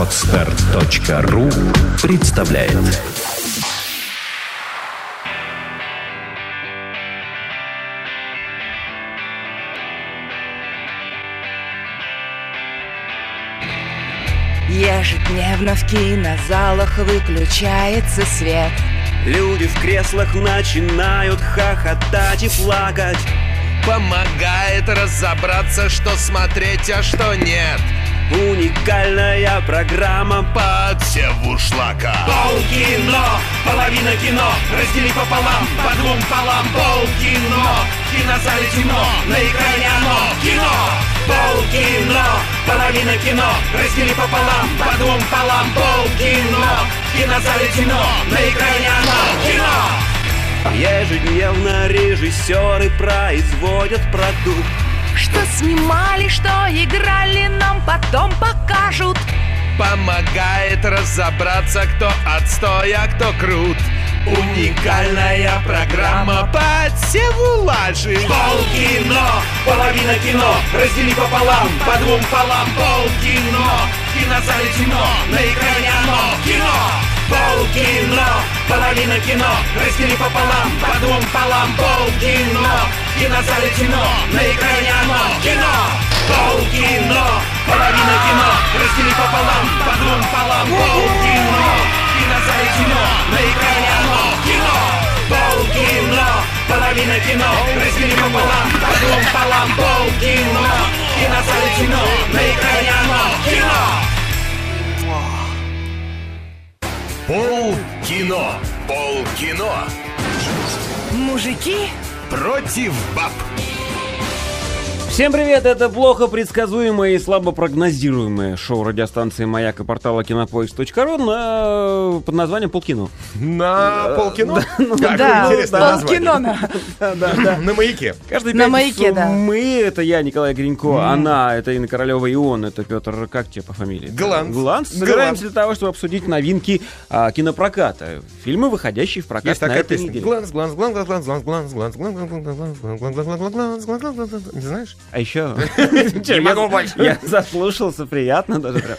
Отстар.ру представляет. Ежедневно в кинозалах выключается свет. Люди в креслах начинают хохотать и плакать. Помогает разобраться, что смотреть, а что нет Уникальная программа Подсеву шлака Полкино, половина кино Раздели пополам, по двум полам. Полкино, в кинозале темно На экране оно, кино! Полкино, половина кино Раздели пополам, по двум полам. Полкино, в кинозале темно На экране оно, кино! Ежедневно режиссеры производят продукт Что снимали, что играли, нам потом покажут. Помогает разобраться, кто отстой, а кто крут. Уникальная программа Подсеву лажи. Полкино, половина кино Раздели пополам, по двум полам. Полкино, кинозале темно На экране оно, кино. Полкино, половина кино Раздели пополам, по двум полам. Полкино, кинозале темно На экране оно, кино. Полкино, половина кино Раздели пополам, по двум полам Полкино, кинозале темно На экране оно, кино. Полкино, половина кино Раздели пополам, по двум полам Полкино, кинозале темно На экране оно, кино. Пол кино Пол кино Мужики Против баб Всем привет, это плохо предсказуемое и слабо прогнозируемое шоу радиостанции «Маяк» и портала кинопоиск.ру на... под названием «Полкино». На полкино? Да, полкино на На маяке. Каждый На «Маяке», да. Мы, это я, Николай Гринько, она, это Инна Королева, и он, это Петр, как тебе по фамилии? Гланс. Гланс. Собираемся для того, чтобы обсудить новинки а, кинопроката. Фильмы, выходящие в прокат на такая этой неделе. Гланс, гланс, гланс, гланс, гланс, гланс, гланс, гланс, гланс, гланс, гланс, гланс, гланс, гланс, гланс, гланс, гланс, гланс, гланс. Не знаешь? А еще... Не могу больше. Я заслушался, приятно даже прям.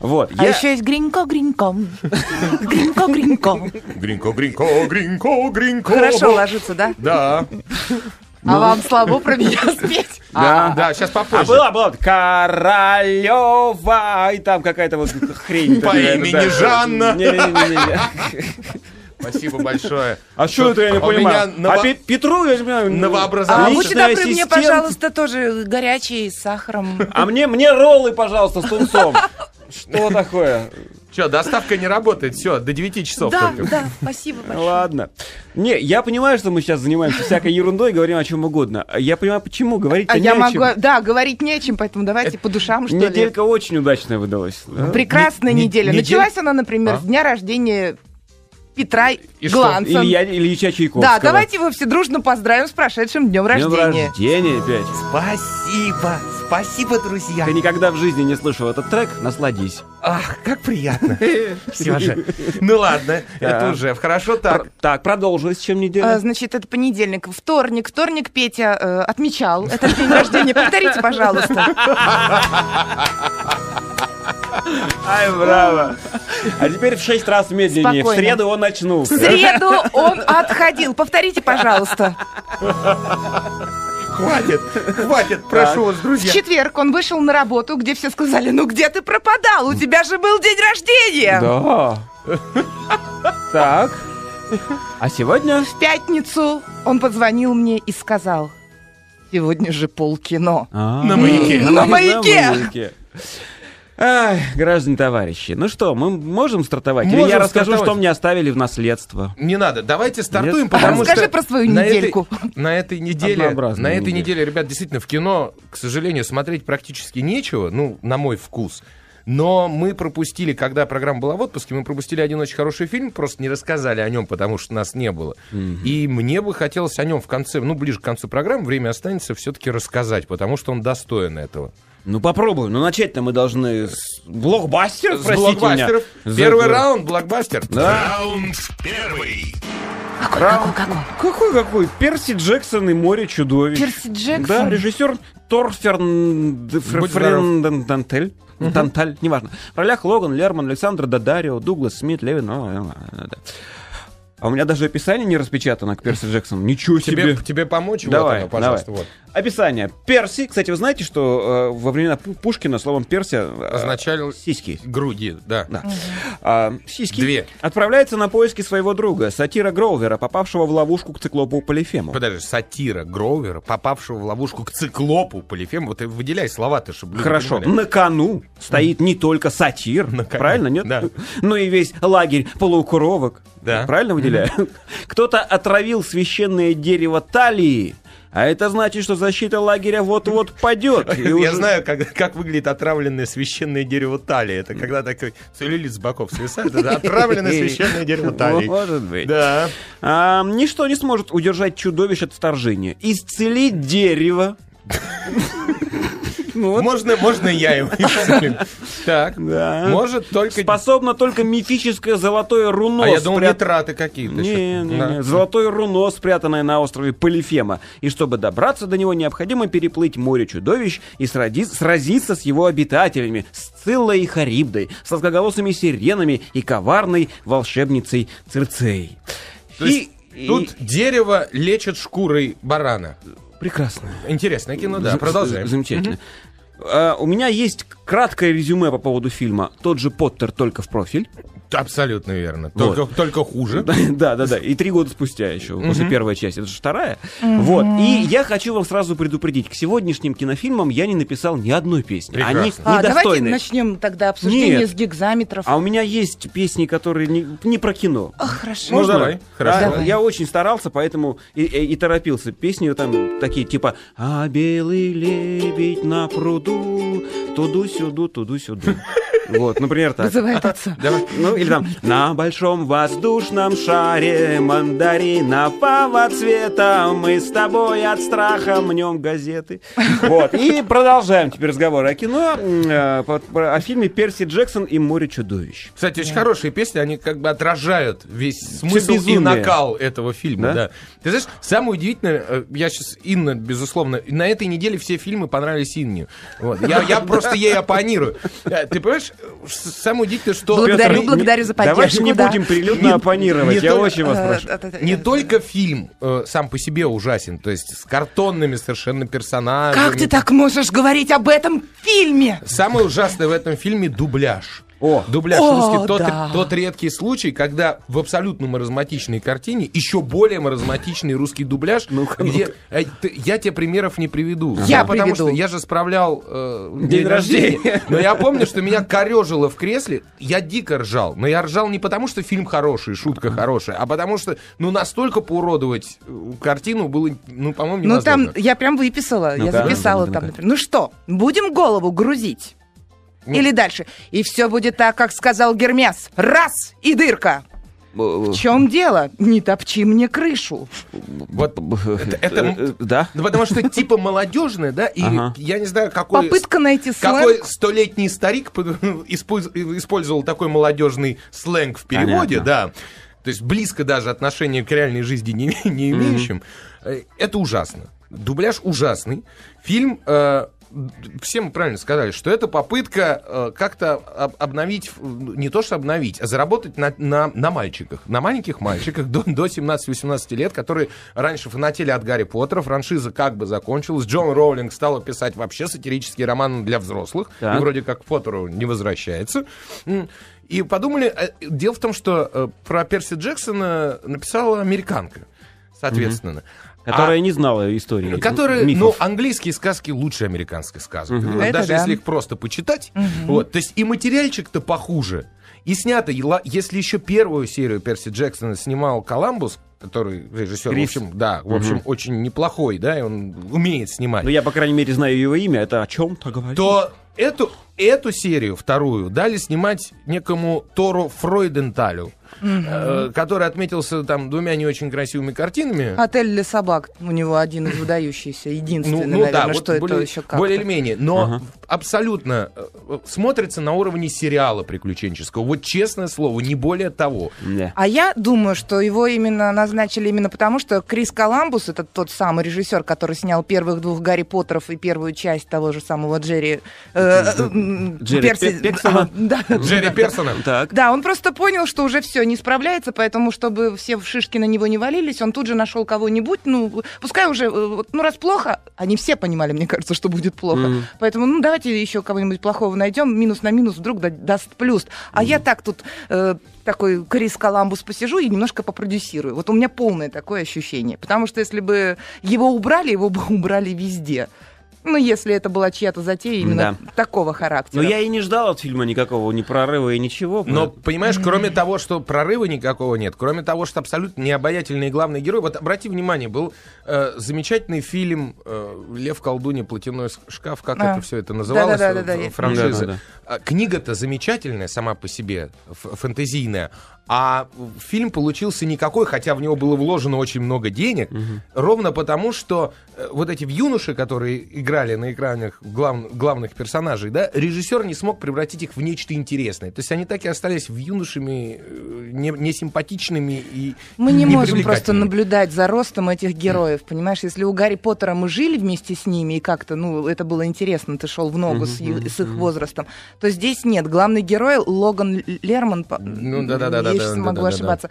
Вот, А я... еще есть Гринько, Гринько Гринько, Гринько Гринько, гринько, гринько, гринько. Хорошо ложится, да? Да. А вам слабо про меня спеть? Да, да, сейчас А попозже. была, была вот Королева, и там какая-то вот хрень. По имени. Жанна. Не-не-не-не. Спасибо большое. А что это я не А понимаю? А Пе- Петру, я не понимаю, ну, Новообразование. А будьте добры, мне, пожалуйста, тоже горячий с сахаром. А мне, мне роллы, пожалуйста, с тунцом. Что такое? Что, доставка не работает? Все, до 9 часов Да, только. да, спасибо большое. Ладно. Не, я понимаю, что мы сейчас занимаемся всякой ерундой, говорим о чем угодно. Я понимаю, почему говорить-то А не я о могу, чем. да, говорить нечем, поэтому давайте по душам, что ли. Неделька очень удачная выдалась. да? Прекрасная Не- не- неделя. неделя- Началась она, например, А? с дня рождения Петра И что? Гланца. Илья, Ильича Чайковского. Да, давайте его все дружно поздравим с прошедшим днем Днем рождения. рождения опять. Спасибо, спасибо, друзья. Ты никогда в жизни не слышал этот трек, насладись. Ах, как приятно. Все же. Ну ладно, это Да. уже хорошо так. Так, продолжи, с чем неделя. А, Значит, это понедельник. Вторник. Вторник Петя э, отмечал этот день рождения. Повторите, пожалуйста. Ай, браво. А теперь в шесть раз медленнее. Спокойно. В среду он очнулся. В среду он отходил. Повторите, пожалуйста. Хватит, хватит, прошу вас, В друзья. четверг он вышел на работу, где все сказали, ну где ты пропадал? У тебя же был день рождения. Да. Так. А сегодня? В пятницу он позвонил мне и сказал, сегодня же полкино. На маяке. На маяке. Ай, граждане товарищи, ну что, мы можем стартовать? Или Можем я расскажу, стартовать. что мне оставили в наследство? Не надо, давайте стартуем, Нет? потому Расскажи что про свою на этой- недельку. на этой неделе, на этой неделе, ребят, действительно в кино, к сожалению, смотреть практически нечего, ну, на мой вкус. Но мы пропустили, когда программа была в отпуске, мы пропустили один очень хороший фильм, просто не рассказали о нем, потому что нас не было. И мне бы хотелось о нем в конце, ну, ближе к концу программы, время останется, все-таки рассказать, потому что он достоин этого. Ну попробуем. Ну начать-то мы должны с блокбастеров, С простите блокбастеров. меня. Первый За- раунд, блокбастер. Да. Раунд первый Какой, какой, какой? Какой какой? Перси Джексон и море чудовищ. Перси Джексон? Да, режиссер Торферн здоров. Дантель. Танталь, неважно. В ролях Логан, Лерман, Александр Дадарио, Дуглас Смит, Левин. ну, э, э, да. А у меня даже описание не распечатано к Перси Джексону. Ничего себе. Тебе, тебе помочь? Давай, вот оно, пожалуйста, вот. Описание. Перси. Кстати, вы знаете, что э, во времена Пу- Пушкина словом Перси э, Означали сиськи. груди, да. Да. А, сиськи. Две. Отправляется на поиски своего друга, сатира Гроувера, попавшего в ловушку к циклопу Полифему. Подожди, сатира Гроувера, попавшего в ловушку к циклопу Полифему. Вот ты выделяй слова-то, чтобы люди Хорошо. понимали. На кону стоит не только сатир, На кону. правильно, нет? Да. Но и весь лагерь полукровок. Да. Правильно выделяю? Кто-то отравил священное дерево талии, а это значит, что защита лагеря вот-вот падет. Я уже- знаю, как, как выглядит отравленное священное дерево талии. Это когда такой целлюлит с боков свисает. Это отравленное священное дерево талии. Может быть. Да. А, ничто не сможет удержать чудовищ от вторжения. Исцелить дерево. Ну вот. Можно, можно я его исцелю? Так. Да. Может только... Способно только мифическое золотое руно. А я думал, спрят- нитраты какие-то. Не, еще. не, Да. не. Золотое руно, спрятанное на острове Полифема. И чтобы добраться до него, необходимо переплыть море чудовищ и сради- сразиться с его обитателями, с Циллой и Харибдой, с сладкоголосыми сиренами и коварной волшебницей Цирцеей. То есть И- Тут и- дерево лечит шкурой барана. Прекрасно. Интересное кино, да. З- Продолжаем. з- Замечательно. А, у меня есть краткое резюме по поводу фильма. Тот же Поттер, только в профиль. Абсолютно верно. Вот. Только, только хуже. Да, да, да. И три года спустя еще, после первой части. Это же вторая. Вот. И я хочу вам сразу предупредить. К сегодняшним кинофильмам я не написал ни одной песни. Прекрасно. Они А, давайте недостойны. начнем тогда обсуждение Нет. с гигзаметров. А у меня есть песни, которые не, не про кино. А, хорошо. Ну, давай. Хорошо. Давай. Я очень старался, поэтому и, и- и торопился. Песни там такие, типа «А белый лебедь на пруду, туду-сюду, туду-сюду». Вот, например, так. Вызывает отца. Давай. Ну, или там «На большом воздушном шаре мандаринового цвета мы с тобой от страха мнем газеты». Вот, и продолжаем теперь разговор о кино, э, о фильме «Перси Джексон и море чудовищ». Кстати, очень хорошие песни, они как бы отражают весь смысл и накал этого фильма. Да? Да? Ты знаешь, самое удивительное, э, я сейчас, Инна, безусловно, на этой неделе все фильмы понравились Инне. Вот. Я, я просто ей оппонирую. Э, Ты понимаешь, самое удивительное, что... Благодарю, Петр, благодарю за поддержку. Давайте не да. будем прилюдно Не- оппонировать, не я только- очень вас Э, прошу. Не только фильм э, сам по себе ужасен, то есть с картонными совершенно персонажами. Как ты так можешь говорить об этом фильме? Самое ужасное в этом фильме дубляж. О. Дубляж О, русский тот, да. тот редкий случай, когда в абсолютно маразматичной картине еще более маразматичный русский дубляж, Ну-ка, где ты- я тебе примеров не приведу. Я потому приведу. что я же справлял э, День рождения. но я помню, что меня корежило в кресле. Я дико ржал, но я ржал не потому, что фильм хороший, шутка хорошая, а потому что ну настолько поуродовать э, картину было, ну по-моему, Ну невозможно. там, я прям выписала, я Ну-ка, записала ну-ка, там, ну-ка. например. Ну что, будем голову грузить? Или дальше. И все будет так, как сказал Гермес. Раз и дырка. В чем дело? Не топчи мне крышу. Вот это- это Э, Да? Ну, потому что типа молодежное, да, и Ага. я не знаю, какой... Попытка найти Какой сленг. столетний старик использовал такой молодежный сленг в переводе, Понятно. да. То есть близко даже отношения к реальной жизни не, не имеющим. Э, Это ужасно. Дубляж ужасный. Фильм... э, все мы правильно сказали, что это попытка э, как-то об- обновить, не то что обновить, а заработать на, на, на мальчиках, на маленьких мальчиках до, до 17-18 лет, которые раньше фанатели от Гарри Поттера, франшиза как бы закончилась, Джон Роулинг стала писать вообще сатирические романы для взрослых, Так. и вроде как к Поттеру не возвращается. И подумали, э, дело в том, что э, про Перси Джексона написала американка, соответственно. Которая не знала истории. Которые, ну, мифов. английские сказки лучше американских сказок. Мгм. Вот Даже да. если их просто почитать. Вот, то есть и материальчик-то похуже. И снято, если еще первую серию Перси Джексона снимал Коламбус, который режиссер, в Крис. общем, да, в общем, очень неплохой, да, и он умеет снимать, Ну, я, по крайней мере, знаю его имя. Это о чем-то говорит. то эту, эту серию, вторую, дали снимать некому Тору Фройденталю, э, который отметился там двумя не очень красивыми картинами. Отель для собак. У него один из выдающийся, единственный, Ну, ну наверное, да, вот что это более, еще как более или менее. Но абсолютно э, э, смотрится на уровне сериала приключенческого. Вот честное слово, не более того. Да. А я думаю, что его именно назначили именно потому, что Крис Коламбус, это тот самый режиссер, который снял первых двух Гарри Поттеров и первую часть того же самого Джерри... э, Джерри Перси- Пе- Пексона? а, Да, Джерри Персона. Так. Да, он просто понял, что уже все не справляется, поэтому, чтобы все в шишки на него не валились, он тут же нашел кого-нибудь, ну, пускай уже, э, ну, раз плохо, они все понимали, мне кажется, что будет плохо. Мгм. Поэтому, ну, давайте еще кого-нибудь плохого найдем, минус на минус вдруг да- даст плюс. А я так тут э, такой Крис Коламбус посижу и немножко попродюсирую. Вот у меня полное такое ощущение. Потому что если бы его убрали, его бы убрали везде. Ну, если это была чья-то затея именно такого характера. Но я и не ждал от фильма никакого ни прорыва и ничего. Но, понимаешь, кроме того, что прорыва никакого нет, кроме того, что абсолютно необаятельный главный герой, вот обрати внимание, был э, замечательный фильм э, «Лев колдунья. Платяной шкаф», как А. это все это называлось, Да-да-да-да-да, э, я- франшиза. Да-да-да. А, Книга-то замечательная сама по себе, фэнтезийная, а фильм получился никакой, хотя в него было вложено очень много денег, ровно потому, что э, вот эти юноши, которые играли на экранах глав- главных персонажей, да, режиссер не смог превратить их в нечто интересное. То есть они так и остались в юношами э, не, несимпатичными и Мы не можем просто наблюдать за ростом этих героев, понимаешь? Если у Гарри Поттера мы жили вместе с ними, и как-то, ну, это было интересно, ты шел в ногу с, ю- с их возрастом, то здесь нет. Главный герой Логан Лерман, Ну, да-да-да-да, я сейчас могу ошибаться,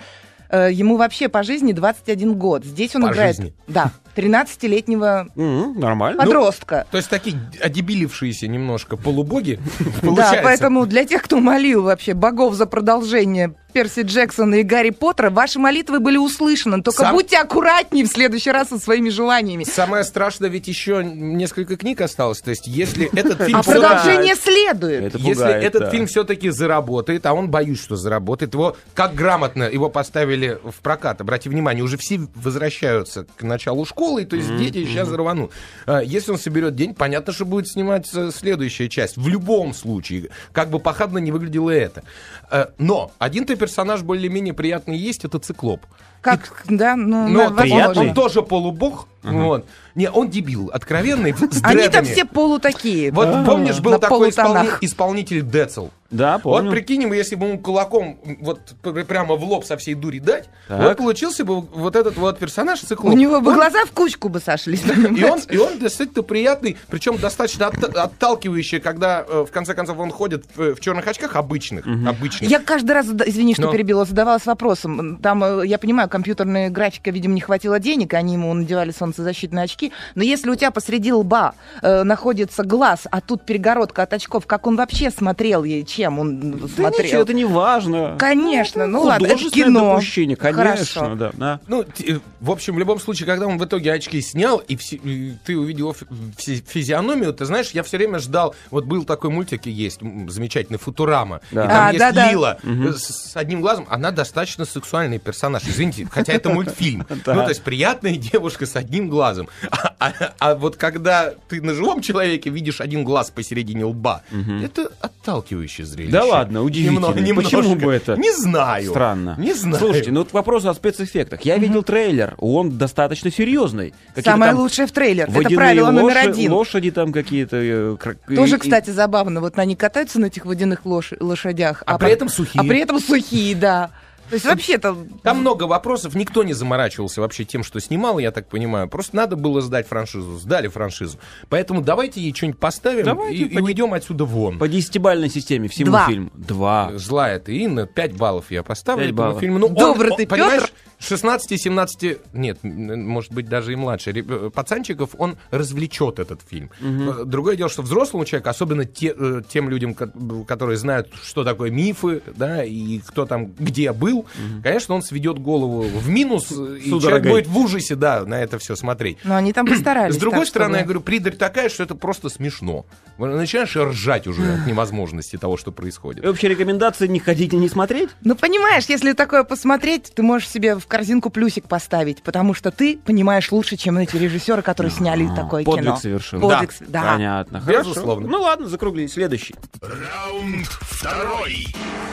Э, ему вообще по жизни 21 год. Здесь он По играет, жизни? да, 13-летнего М, Нормально. подростка. То есть такие одебилившиеся немножко полубоги, Да, поэтому для тех, кто молил вообще богов за продолжение Перси Джексона и Гарри Поттера, ваши молитвы были услышаны. Только Сам- будьте аккуратнее в следующий раз со своими желаниями. Самое страшное, ведь еще несколько книг осталось. То есть, если этот фильм А продолжение следует. Если этот фильм все-таки заработает, а он боюсь, что заработает, его как грамотно его поставили в прокат. Обрати внимание, уже все возвращаются к началу школы, то есть дети сейчас рванут. А, Если он соберет день, понятно, что будет снимать э, следующая часть. В любом случае, как бы похабно не выглядело это. Э, Но один-то персонаж более-менее приятный есть, это циклоп. Как, да, ну, Но на- он, тоже полубог. Вот. Не, он дебил, откровенный, с Они там все полутакие. Вот помнишь, был на такой исполни- исполнитель Децл. Да, помню. Вот прикинь, ему, если бы ему кулаком вот пр- прямо в лоб со всей дури дать, Так. вот получился бы вот этот вот персонаж циклоп. У него бы Он- глаза в кучку бы сошлись. и он, и он достаточно приятный, причем достаточно от- отталкивающий, когда э, в конце концов он ходит в, в черных очках обычных, обычных. Я каждый раз, извини, что Но. перебила, задавалась вопросом. Там, э, я понимаю, компьютерная графика, видимо, не хватило денег, они ему надевали солнцезащитные очки. Но если у тебя посреди лба э, находится глаз, а тут перегородка от очков, как он вообще смотрел ей, чем он Да смотрел? ничего, это не важно. Конечно, ну ладно, это кино. допущение, конечно, Хорошо. да. да. Ну, э, в общем, в любом случае, когда он в итоге очки снял, и, все- и ты увидел фи- фи- физиономию, ты знаешь, я все время ждал, вот был такой мультик и есть, замечательный, Футурама, Да. и там А, есть да-да. Лила э, с, с одним глазом, она достаточно сексуальный персонаж, извините, хотя это мультфильм. Ну, то есть приятная девушка с одним глазом. А, а- а вот когда ты на живом человеке видишь один глаз посередине лба, это отталкивающее зрелище. Да ладно, удивительно. Почему бы это? Не знаю. Странно. Не знаю. Слушайте, ну вот к вопросу о спецэффектах. Я видел трейлер, он достаточно серьезный. Самое лучшее в трейлер. Это правило номер один. Лошади там какие-то. э, Тоже, кстати, забавно. Вот они катаются на этих водяных лош- лошадях. А по- при этом сухие. А при этом сухие, да. То есть вообще-то... Там много вопросов, никто не заморачивался вообще тем, что снимал, я так понимаю. Просто надо было сдать франшизу, сдали франшизу. Поэтому давайте ей что-нибудь поставим Давайте, и, и поди- уйдем отсюда вон. По десятибальной системе всему Два. фильму. Два. Злая ты, Инна, 5 баллов я поставлю Пять этому баллов. фильму. Ну, он- Добрый он, ты, понимаешь, Пётр. 16-17, нет, может быть, даже и младше, реб- пацанчиков, он развлечет этот фильм. Э, Другое дело, что взрослому человеку, особенно те- э, тем людям, ко- которые знают, что такое мифы, да, и кто там где был, конечно, он сведет голову в минус, э, и человек будет в ужасе, да, на это все смотреть. Но они там постарались. С другой так, стороны, чтобы- я говорю, придарь такая, что это просто смешно. Начинаешь ржать уже от невозможности того, что происходит. И общая рекомендация не ходить и не смотреть? Ну, понимаешь, если такое посмотреть, ты можешь себе в корзинку плюсик поставить, потому что ты понимаешь лучше, чем эти режиссеры, которые сняли такое Подвиг кино. совершил. Подвиг, да. Понятно. Хорошо. Безусловно. Ну ладно, закруглись. Следующий. Раунд второй.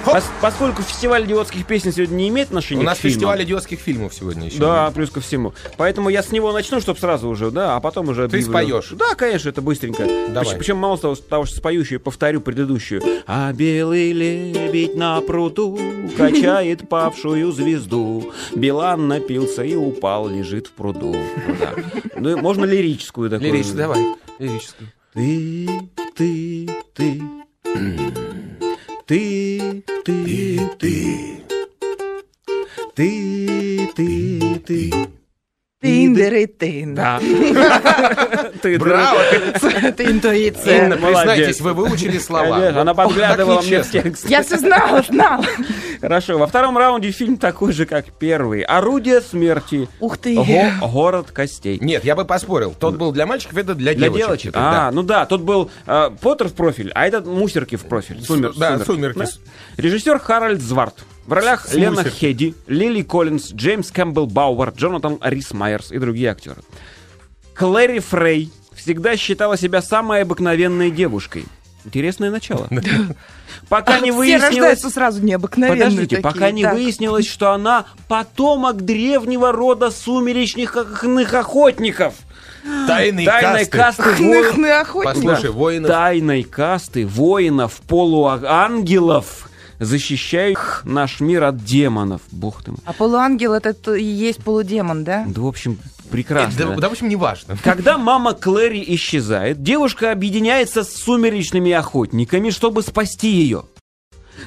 Пос- поскольку фестиваль идиотских песен сегодня не имеет отношения У нас к фестиваль идиотских фильмов сегодня еще. Да, плюс ко всему. Поэтому я с него начну, чтобы сразу уже, да, а потом уже... Ты объявлю. споешь. Да, конечно, это быстренько. Давай. Причем мало того, того, что спою, еще и повторю предыдущую. А белый лебедь на пруду качает павшую звезду. Билан напился и упал, лежит в пруду. Ну да. Ну, можно лирическую такую. Лирическую, давай. Лирическую. Ты, ты, ты. Ты, ты, ты. Ты, ты, ты. Тиндер и. Ты, Браво! Это интуиция. Признайтесь, вы выучили слова. Конечно, она подглядывала мне в текст. Я все знала, знала. Хорошо, во втором раунде фильм такой же, как первый. «Орудие смерти». Ух ты. Го- Город костей. Нет, я бы поспорил. Тот был для мальчиков, это для, Для девочек. девочек? Это, А, да. ну да, тут был э, Поттер в профиль, а этот Мусерки в профиль. Сумер- да, «Сумерки». Режиссер Харальд Зварт. В ролях С Лена. Хеди, Лили Коллинз, Джеймс Кэмпбелл Бауэр, Джонатан Рис Майерс и другие актеры. Клэри Фрей всегда считала себя самой обыкновенной девушкой. Интересное начало. Пока не Все выяснилось... рождаются сразу необыкновенные Подождите, такие. пока не Так. выяснилось, что она потомок древнего рода сумеречных ох- охотников. Тайные Тайной касты. касты охотники. Послушай, воинов... Тайной касты воинов полуангелов, защищающих наш мир от демонов. Бог ты мой. А полуангел это и есть полудемон, да? Да, в общем, прекрасно. да, в общем, не важно. Когда мама Клэри исчезает, девушка объединяется с сумеречными охотниками, чтобы спасти ее.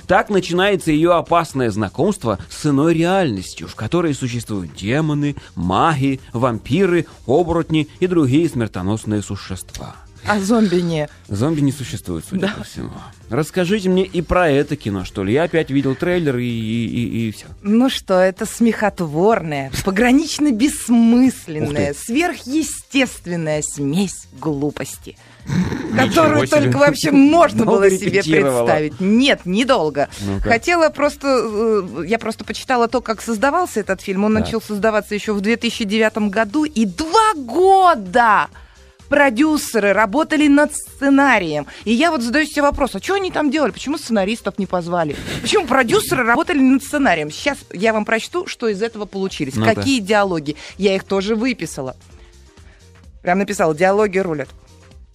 Так начинается ее опасное знакомство с иной реальностью, в которой существуют демоны, маги, вампиры, оборотни и другие смертоносные существа. А зомби не. Зомби не существует, судя по всему. Расскажите мне и про это кино, что ли. Я опять видел трейлер и, и, все. Ну что, это смехотворная, погранично бессмысленная, сверхъестественная смесь глупости. Которую себе. только вообще можно было себе представить. Нет, недолго. Ну-ка. Хотела просто... э, Я просто почитала то, как создавался этот фильм. Он Так. начал создаваться еще в 2009 году. И два года продюсеры работали над сценарием. И я вот задаю себе вопрос, а что они там делали? Почему сценаристов не позвали? Почему продюсеры работали над сценарием? Сейчас я вам прочту, что из этого получились. Ну-ка. Какие диалоги. Я их тоже выписала. Прям написала, диалоги рулят.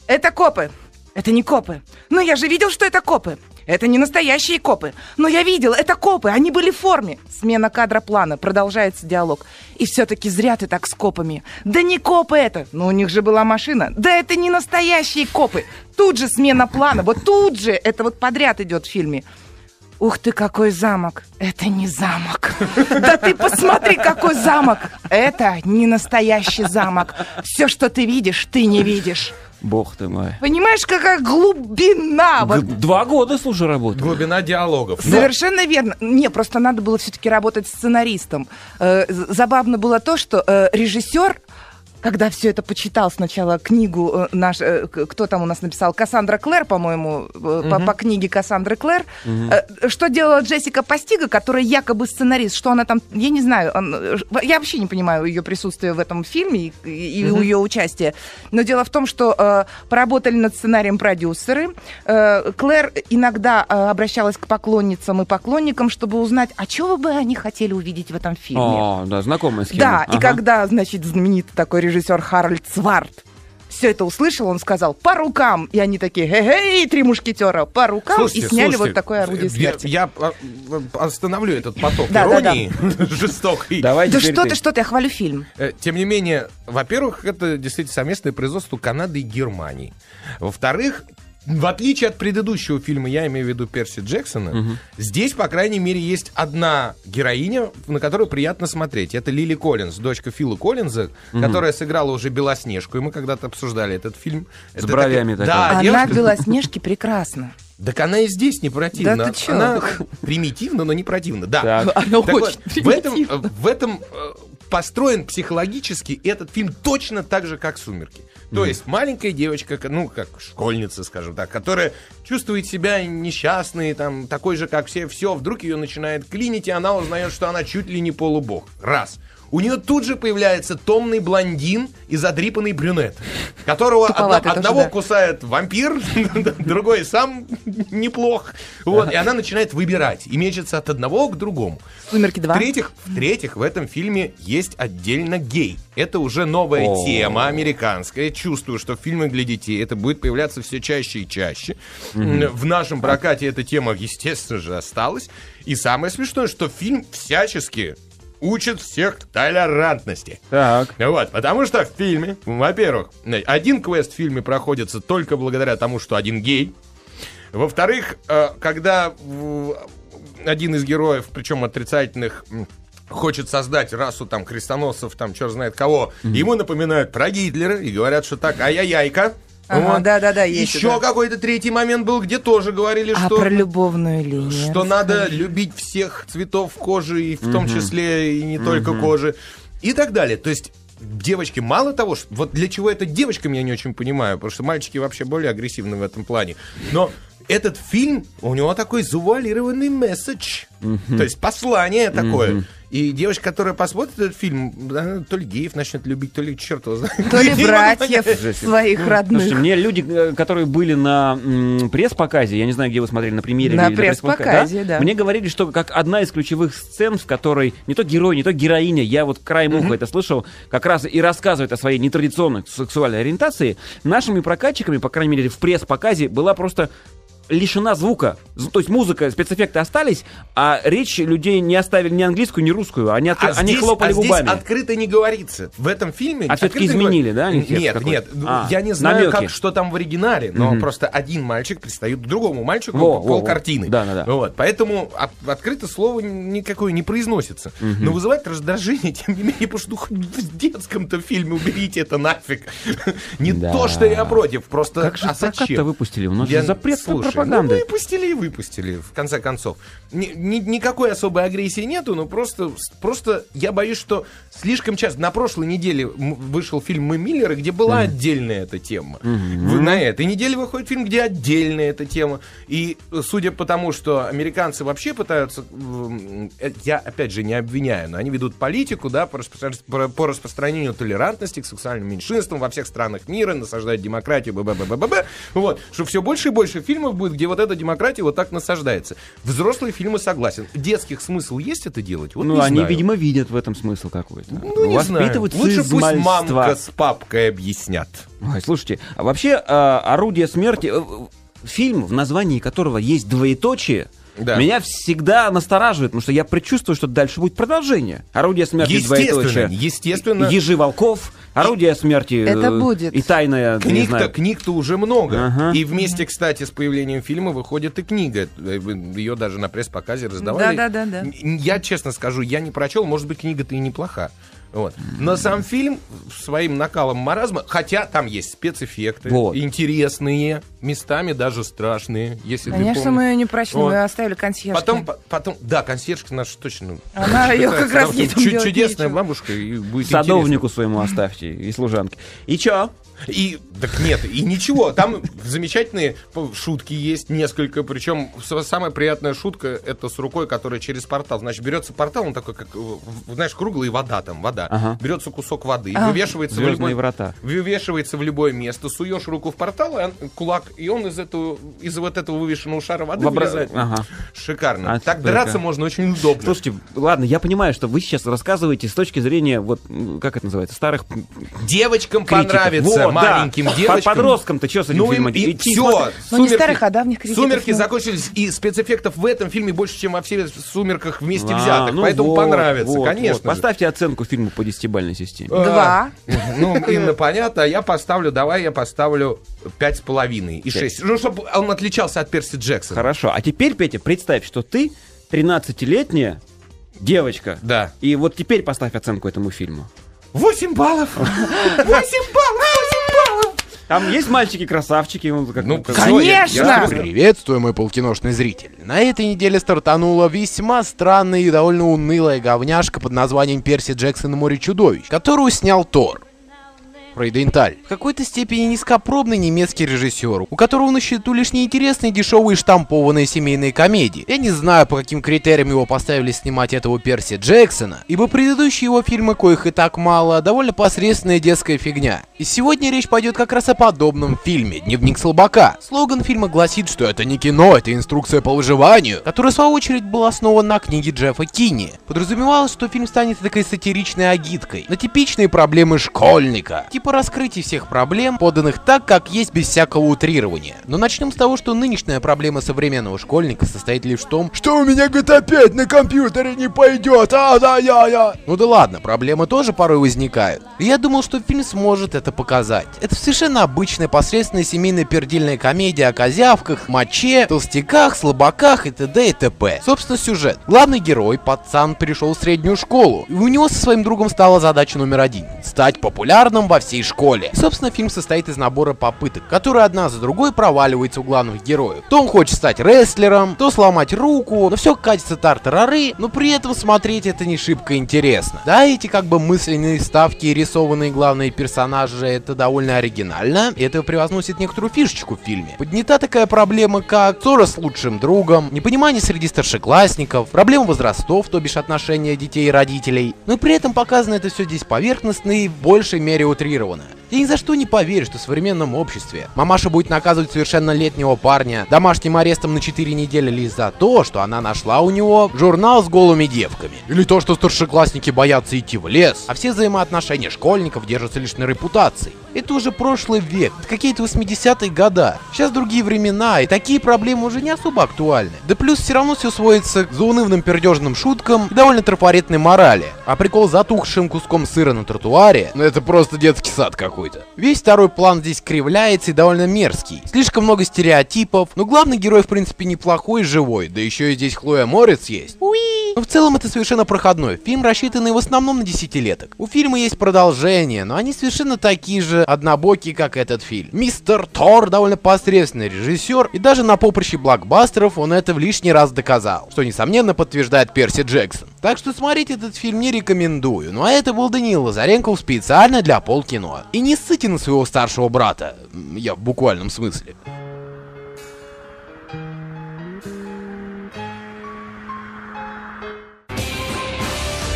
Это копы. Это не копы. Но я же видел, что это копы. Это не настоящие копы. Но я видел, это копы, они были в форме. Смена кадра плана, продолжается диалог. И все-таки зря ты так с копами. Да не копы это. Но у них же была машина. Да это не настоящие копы. Тут же смена плана, вот тут же. Это вот подряд идет в фильме. Ух ты, какой замок. Это не замок. Да ты посмотри, какой замок. Это не настоящий замок. Все, что ты видишь, ты не видишь. Бог ты мой. Понимаешь, какая глубина. Вот Два года, слушай, работаю. Глубина диалогов. Но Совершенно верно. Не, просто надо было все-таки работать сценаристом. Э, забавно было то, что э, режиссер, когда все это почитал сначала книгу э, наш, э, кто там у нас написал, Кассандра Клэр, по-моему, э, по, по книге Кассандры Клэр, э, что делала Джессика Постига, которая якобы сценарист, что она там, я не знаю, он, я вообще не понимаю ее присутствие в этом фильме и, и ее участие. Но дело в том, что э, поработали над сценарием продюсеры. Э, Клэр иногда э, обращалась к поклонницам и поклонникам, чтобы узнать, а чего бы они хотели увидеть в этом фильме. О, да, знакомая схема. Да, и Ага. когда, значит, знаменитый такой режиссер Харальд Сварт все это услышал, он сказал «по рукам!» И они такие «Хе-хей, три мушкетера, по рукам!» Слушайте, И сняли слушайте, вот такое орудие я- смерти. Я, а, а, остановлю этот поток Да, да, да. иронии жестокой. Давай Да что ты, что ты, я хвалю фильм. Э, Тем не менее, во-первых, это действительно совместное производство Канады и Германии. Во-вторых, в отличие от предыдущего фильма, я имею в виду Перси Джексона, здесь, по крайней мере, есть одна героиня, на которую приятно смотреть. Это Лили Коллинз, дочка Фила Коллинза, которая сыграла уже Белоснежку, и мы когда-то обсуждали этот фильм. Это бровями такая- такая. Да, Она девушка- в «Белоснежке» прекрасна. Так она и здесь не противна. Да ты чё? Она примитивна, но не противна. Да. Так. Она Так очень вот, в этом, в этом э, построен психологически этот фильм точно так же, как «Сумерки». То есть маленькая девочка, ну, как школьница, скажем так, которая чувствует себя несчастной, там, такой же, как все, все, вдруг ее начинает клинить, и она узнает, что она чуть ли не полубог. Раз. У нее тут же появляется томный блондин и задрипанный брюнет, которого тоже, одного да. кусает вампир, другой сам неплох. Вот, и она начинает выбирать и мечется от одного к другому. «Сумерки 2». В-третьих, в-третьих, в этом фильме есть отдельно гей. Это уже новая О. тема американская. Чувствую, что в фильмах для детей это будет появляться все чаще и чаще. В нашем прокате эта тема, естественно же, осталась. И самое смешное, что фильм всячески учит всех толерантности. Так. Вот, потому что в фильме, во-первых, один квест в фильме проходится только благодаря тому, что один гей. Во-вторых, э, когда один из героев, причем отрицательных, хочет создать расу там крестоносцев, там черт знает кого, ему напоминают про Гитлера и говорят, что так, ай-яй-яйка. Ага, да-да-да, есть Еще это. какой-то третий момент был, где тоже говорили, А что... про любовную линию. Что надо любить всех цветов кожи, и в том числе и не только кожи, и так далее. То есть девочки, мало того, что, вот для чего это девочкам, я не очень понимаю, потому что мальчики вообще более агрессивны в этом плане. Но этот фильм, у него такой завуалированный месседж. То есть послание такое. И девочка, которая посмотрит этот фильм, она то ли геев начнет любить, то ли черт его знает. То ли братьев своих Слушайте, родных. мне люди, э, которые были на пресс-показе, я не знаю, где вы смотрели, на премьере На или пресс-показе, да. Мне говорили, что как одна из ключевых сцен, в которой не то герой, не то героиня, я вот краем уха это слышал, как раз и рассказывает о своей нетрадиционной сексуальной ориентации, нашими прокатчиками, по крайней мере, в пресс-показе была просто лишена звука. То есть музыка, спецэффекты остались, а речь людей не оставили ни английскую, ни русскую. Они, от- А они здесь- хлопали а здесь губами. открыто не говорится. В этом фильме... А не изменили, говорится. да, они Нет, нет. ну, А, я не знаю, намёки. как, что там в оригинале, но просто один мальчик пристает к другому мальчику Во, по во, во. полкартины. Да-да-да. Вот, поэтому от- открыто слово никакое не произносится. Но вызывает раздражение, тем не менее, потому что ну, в детском-то фильме уберите это нафиг. Не Да. то, что я против, просто... Как же а зачем? выпустили? У нас Я- запрет Слушай, пропаганды. Ну, выпустили и выпустили, в конце концов. Ни- ни- никакой особой агрессии нету, но просто, просто я боюсь, что слишком часто... На прошлой неделе вышел фильм «Мы Миллеры», где была отдельная эта тема. В- на этой неделе выходит фильм, где отдельная эта тема. И судя по тому, что американцы вообще пытаются... э, Я, опять же, не обвиняю, но они ведут политику, да, по, распро- по- распространению толерантности к сексуальным меньшинствам во всех странах мира, насаждать демократию, б-б-б-б-б. Вот, что все больше и больше фильмов будет, где вот эта демократия вот так насаждается. Взрослые фильмы согласен. Детских смысл есть это делать? Вот Ну, они, знаю. видимо, видят в этом смысл какой-то. Ну, не знаю. Лучше пусть мамка с папкой объяснят. Ой, слушайте, а вообще а, «Орудие смерти», э, э, фильм, в названии которого есть двоеточие, Да. меня всегда настораживает, потому что я предчувствую, что дальше будет продолжение. «Орудие смерти», Естественно, двоеточие. естественно. «Ежи волков», «Орудие смерти» Это э, будет. и «Тайная», не Книг-то, знаю, книг-то уже много. Ага. И вместе, кстати, с появлением фильма выходит и книга. Ее даже на пресс-показе раздавали. Да-да-да-да. Н- Я честно скажу, я не прочел, может быть, книга-то и неплоха. Вот. Но сам фильм своим накалом маразма, хотя там есть спецэффекты, Вот. интересные, местами даже страшные, если ты Конечно, мы ее не прочли, Вот. мы оставили консьержке. Потом, по- потом, да, консьержка наша точно. Она пытается, как раз делать Чудесная бабушка, и будет садовнику своему оставьте и служанке. И чё? И, так нет, и ничего, там замечательные шутки есть, несколько, причем самая приятная шутка, это с рукой, которая через портал, значит, берется портал, он такой, как, э, знаешь, круглый, вода там, вода, Ага. берется кусок воды, А. вывешивается в, любой, врата. вывешивается в любое место, суешь руку в портал, и он- кулак, и он из этого, из вот этого вывешенного шара воды В обра- вылезает. Ага. Шикарно. А, так только- драться можно очень удобно. Слушайте, ладно, я понимаю, что вы сейчас рассказываете с точки зрения, вот, как это называется, старых Девочкам критиков. понравится, Вот. Маленьким По- девочкам. Подросткам-то что с этим Ну, фильмом? и Идти все. Ну, не старых, а давних Сумерки ну. закончились, и спецэффектов в этом фильме больше, чем во всех сумерках вместе А, взятых. ну поэтому вот, понравится, вот, конечно. вот. Поставьте оценку фильму по десятибальной системе. Два. Ну, Инна, понятно, а я поставлю, давай я поставлю пять с половиной и шесть. Ну, чтобы он отличался от Перси Джексона. Хорошо. А теперь, Петя, представь, что ты 13-летняя девочка. Да. И вот теперь поставь оценку этому фильму. Восемь баллов! Восемь баллов! Там есть мальчики-красавчики? он как- Ну, я- Конечно! я- Приветствую, мой полкиношный зритель. На этой неделе стартанула весьма странная и довольно унылая говняшка под названием «Перси Джексон и море чудовищ», которую снял Тор. Фрейденталь. В какой-то степени низкопробный немецкий режиссер, у которого на счету лишь неинтересные дешевые штампованные семейные комедии. Я не знаю, по каким критериям его поставили снимать этого Перси Джексона, ибо предыдущие его фильмы, коих и так мало, довольно посредственная детская фигня. И сегодня речь пойдет как раз о подобном фильме «Дневник слабака». Слоган фильма гласит, что это не кино, это инструкция по выживанию, которая в свою очередь была основана на книге Джеффа Кини. Подразумевалось, что фильм станет такой сатиричной агиткой на типичные проблемы школьника, раскрытия всех проблем, поданных так, как есть без всякого утрирования. Но начнем с того, что нынешняя проблема современного школьника состоит лишь в том, что у меня GTA 5 на компьютере не пойдет, а да я я. Ну да ладно, проблемы тоже порой возникают. И я думал, что фильм сможет это показать. Это совершенно обычная посредственная семейная пердильная комедия о козявках, моче, толстяках, слабаках и т.д. и т.п. Собственно, сюжет. Главный герой, пацан, пришел в среднюю школу, и у него со своим другом стала задача номер один — стать популярным во всей школе. И, собственно, фильм состоит из набора попыток, которые одна за другой проваливаются у главных героев. То он хочет стать рестлером, то сломать руку, но все катится тартарары, но при этом смотреть это не шибко интересно. Да, эти как бы мысленные ставки и рисованные главные персонажи, это довольно оригинально, и это превозносит некоторую фишечку в фильме. Поднята такая проблема, как ссора с лучшим другом, непонимание среди старшеклассников, проблема возрастов, то бишь отношения детей и родителей. Но при этом показано это все здесь поверхностно и в большей мере утрировано. Я ни за что не поверю, что в современном обществе мамаша будет наказывать совершеннолетнего парня домашним арестом на 4 недели лишь за то, что она нашла у него журнал с голыми девками. Или то, что старшеклассники боятся идти в лес, а все взаимоотношения школьников держатся лишь на репутации. Это уже прошлый век, какие-то 80-е года. Сейчас другие времена, и такие проблемы уже не особо актуальны. Да плюс все равно все сводится к заунывным пердежным шуткам и довольно трафаретной морали. А прикол затухшим куском сыра на тротуаре, ну это просто детский сад какой-то. Весь второй план здесь кривляется и довольно мерзкий. Слишком много стереотипов, но главный герой в принципе неплохой и живой, да еще и здесь Хлоя Морец есть. Но в целом это совершенно проходной. Фильм рассчитанный в основном на десятилеток. У фильма есть продолжение, но они совершенно такие же однобокие, как этот фильм. Мистер Тор довольно посредственный режиссер, и даже на поприще блокбастеров он это в лишний раз доказал, что несомненно подтверждает Перси Джексон. Так что смотреть этот фильм не рекомендую. Ну а это был Даниил Лазаренков специально для полкино. И не ссыте на своего старшего брата. Я в буквальном смысле.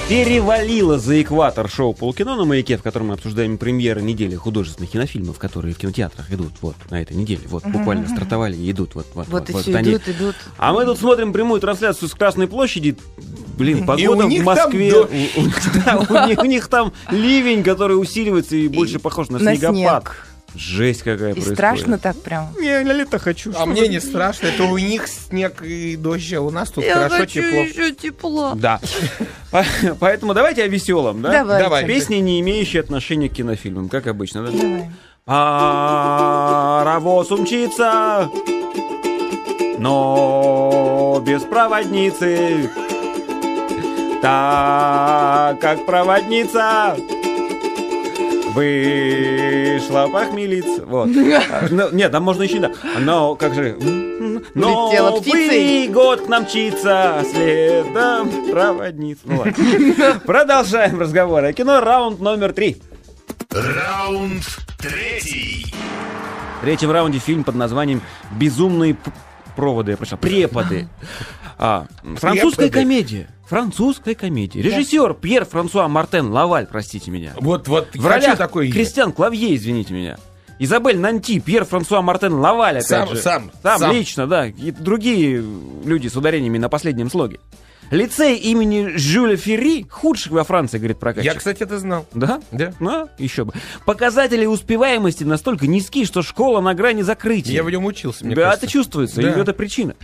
Перевалило за экватор шоу «Полкино» на «Маяке», в котором мы обсуждаем премьеры недели художественных кинофильмов, которые в кинотеатрах идут вот на этой неделе. Вот буквально стартовали и идут. Вот, вот, Вот, вот, все они. идут, идут. А мы тут смотрим прямую трансляцию с Красной площади. Блин, погода в Москве. у- них- там ливень, который усиливается и больше похож на на снегопад. Жесть какая И происходит. страшно так прям. Я на лето хочу. А мне не страшно, это у них снег и дождь, а у нас тут Я хорошо, хочу тепло. еще тепло. Да. По- Поэтому давайте о веселом, да? Давайте. Давай. Песни, не имеющие отношения к кинофильмам, как обычно, да? Давай. Паровоз умчится, но без проводницы. Так как проводница вышла похмелиться. Вот. А, ну, Нет, там можно еще да. Но как же... Летела Новый птицей. год к нам мчится, следом проводница. Ну ладно. Продолжаем разговор о кино. Раунд номер три. Раунд третий. В третьем раунде фильм под названием «Безумные проводы», я прочитал, «Преподы». А, французская комедия. Французская комедия. Режиссер Пьер Франсуа Мартен Лаваль, простите меня. Вот, вот, В ролях такой. Кристиан Клавье, извините меня. Изабель Нанти, Пьер Франсуа Мартен Лаваль, опять Сам, же. сам, Сам, сам. лично, да. И другие люди с ударениями на последнем слоге. Лицей имени Жюля Ферри, худших во Франции, говорит прокатчик. Я, кстати, это знал. Да? Да. Ну, еще бы. Показатели успеваемости настолько низки, что школа на грани закрытия. Я в нем учился, мне да, кажется. это чувствуется, Да. и это причина.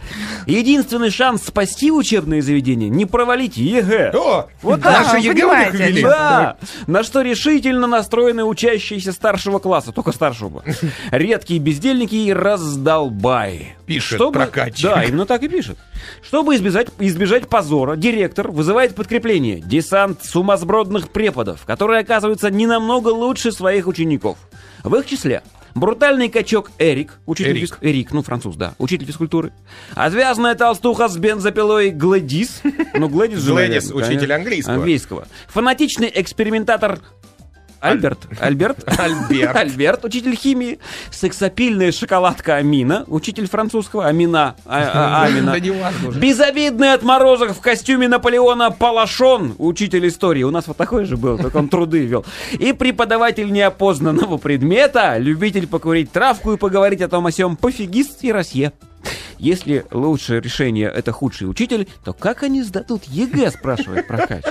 Единственный шанс спасти учебное заведение — не провалить ЕГЭ. О, Вот наши так, ЕГЭ у них. Да, на что решительно настроены учащиеся старшего класса, только старшего. Редкие бездельники и раздолбай. Пишет Чтобы- прокатчик. Да, именно так и пишет. Чтобы избежать, избежать позора, директор вызывает подкрепление. Десант сумасбродных преподов, которые оказываются не намного лучше своих учеников. В их числе брутальный качок Эрик, учитель Эрик. физ- Эрик, ну француз, да, учитель физкультуры. Отвязная толстуха с бензопилой Гладис, ну Гладис же, Гладис, учитель английского. Английского. Фанатичный экспериментатор Альберт. Альберт. Альберт. Альберт, учитель химии. Сексапильная шоколадка Амина, учитель французского Амина. А- а- Амина. Безобидный отморозок в костюме Наполеона Палашон, учитель истории. У нас вот такой же был, только он труды вел. И преподаватель неопознанного предмета, любитель покурить травку и поговорить о том о сём, пофигист и росье. Если лучшее решение это худший учитель, то как они сдадут ЕГЭ, спрашивает прокатчик.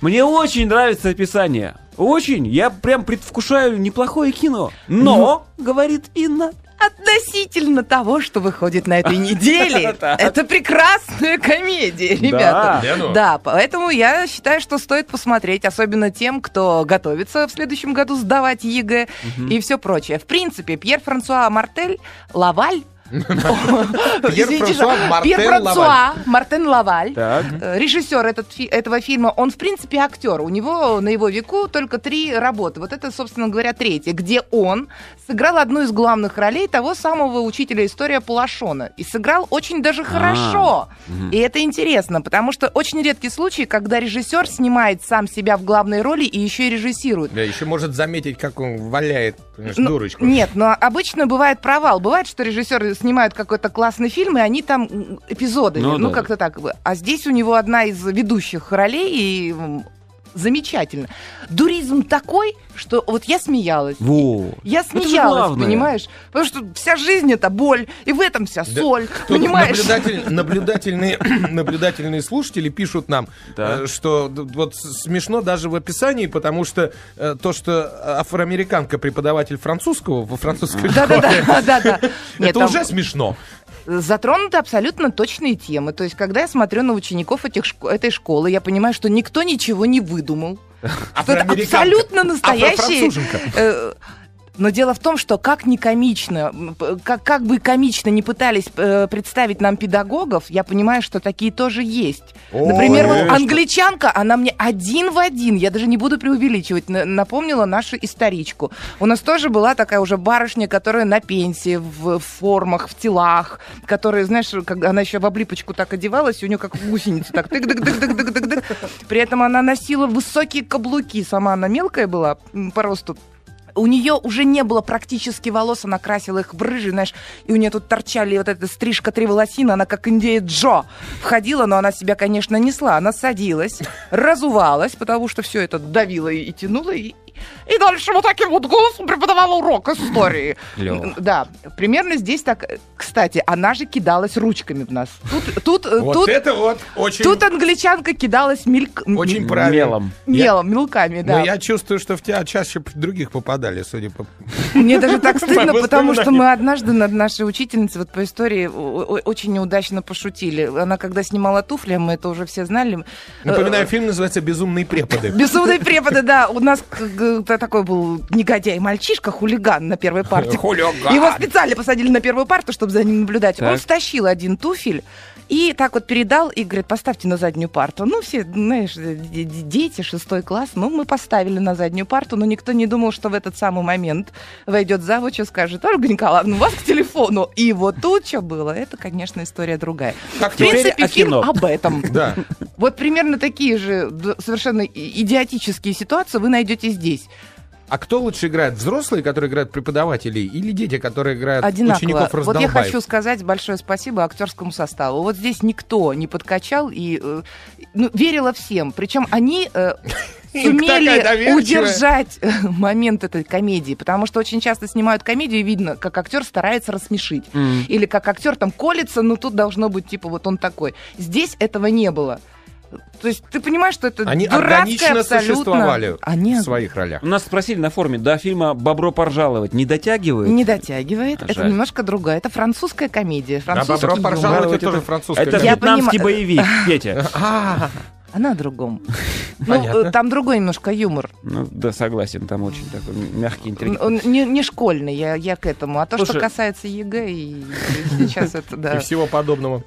Мне очень нравится описание. Очень. Я прям предвкушаю неплохое кино. Но, говорит Инна, Относительно того, что выходит на этой неделе, это прекрасная комедия, ребята. Ну. Да, поэтому я считаю, что стоит посмотреть, особенно тем, кто готовится в следующем году сдавать ЕГЭ и все прочее. В принципе, Пьер Франсуа Мартель, Лаваль, Извините, Пьер Франсуа Мартен Лаваль, э, режиссер этого фильма, он, в принципе, актер. У него на его веку только три работы. Вот это, собственно говоря, третья, где он сыграл одну из главных ролей того самого учителя истории Пулашона. И сыграл очень даже хорошо. И это интересно, потому что очень редкий случай, когда режиссер снимает сам себя в главной роли и еще и режиссирует. Да, еще может заметить, как он валяет, Ну, дурочку. Нет, но обычно бывает провал. Бывает, что режиссеры снимают какой-то классный фильм, и они там м, эпизодами. Ну Ну, да. как-то так. А здесь у него одна из ведущих ролей, и замечательно. Дуризм такой, что вот я смеялась. Во. Я смеялась, понимаешь? Потому что вся жизнь это боль, и в этом вся Да соль, Тут понимаешь? наблюдатель- наблюдательные, наблюдательные слушатели пишут нам, Да. э, что вот смешно даже в описании, потому что э, то, что афроамериканка преподаватель французского во французской школе, Да-да-да, да-да. Нет, это там уже смешно. Затронуты абсолютно точные темы. То есть, когда я смотрю на учеников этих этой школы, я понимаю, что никто ничего не выдумал. Что это абсолютно настоящие... Но дело в том, что как не комично, как, как бы комично не пытались э, представить нам педагогов, я понимаю, что такие тоже есть. О, Например, вот англичанка, она мне один в один, я даже не буду преувеличивать, на- напомнила нашу историчку. У нас тоже была такая уже барышня, которая на пенсии, в формах, в телах, которая, знаешь, как она еще в облипочку так одевалась, и у нее как гусеница так тык дык дык дык дык дык При этом она носила высокие каблуки, сама она мелкая была по росту. У нее уже не было практически волос, она красила их в рыжий, знаешь, и у нее тут торчали вот эта стрижка три волосина, она как индея Джо входила, но она себя, конечно, несла. Она садилась, разувалась, потому что все это давило и, и тянуло, и, и дальше вот таким вот голосом преподавала урок истории. Клёво. Да, примерно здесь так. Кстати, она же кидалась ручками в нас. Тут, тут, э, Вот тут, это вот очень, тут англичанка кидалась мельк... очень м- правильно. Мелом. мелом, мелками, да. Но я чувствую, что в тебя чаще других попадали, судя по... Мне даже так стыдно, По потому что мы однажды над нашей учительницей вот по истории очень неудачно пошутили. Она когда снимала туфли, мы это уже все знали. Напоминаю, э, фильм называется «Безумные преподы». Безумные преподы, да. У нас такой был негодяй-мальчишка, хулиган на первой парте. Хулиган. Его специально посадили на первую парту, чтобы за ним наблюдать. Он Так. стащил один туфель и так вот передал и говорит, поставьте на заднюю парту. Ну, все, знаешь, дети, шестой класс, ну, мы поставили на заднюю парту, но никто не думал, что в этот самый момент войдет завуч и скажет, Ольга Николаевна, у вас к телефону. И вот тут что было, это, конечно, история другая. Как В принципе, фильм кино. об этом. Да. Вот примерно такие же совершенно идиотические ситуации вы найдете здесь. А кто лучше играет? Взрослые, которые играют преподавателей, или дети, которые играют Одинаково. учеников Вот я раздолбаев? хочу сказать большое спасибо актерскому составу. Вот здесь никто не подкачал и э, ну, верила всем. Причем они э, сумели удержать э, момент этой комедии, потому что очень часто снимают комедию и видно, как актер старается рассмешить. Или как актер там колется, но тут должно быть типа вот он такой. Здесь этого не было. То есть ты понимаешь, что это Они органично абсолютно... существовали Они в своих ролях. У нас спросили на форуме, до фильма «Бобро поржаловать» не дотягивает? не дотягивает. Это Жаль. немножко другое. Это французская комедия. А Французский «Бобро юмор. поржаловать» это тоже французская Это комедия. вьетнамский понимаю. боевик, Петя. А, Она о другом. Ну, э, там другой немножко юмор. Ну, да, согласен, там очень такой мягкий, интеллигентный. Он не, не школьный, я, я к этому. А то, что Слушай- касается ЕГЭ, и сейчас это, И да. всего подобного.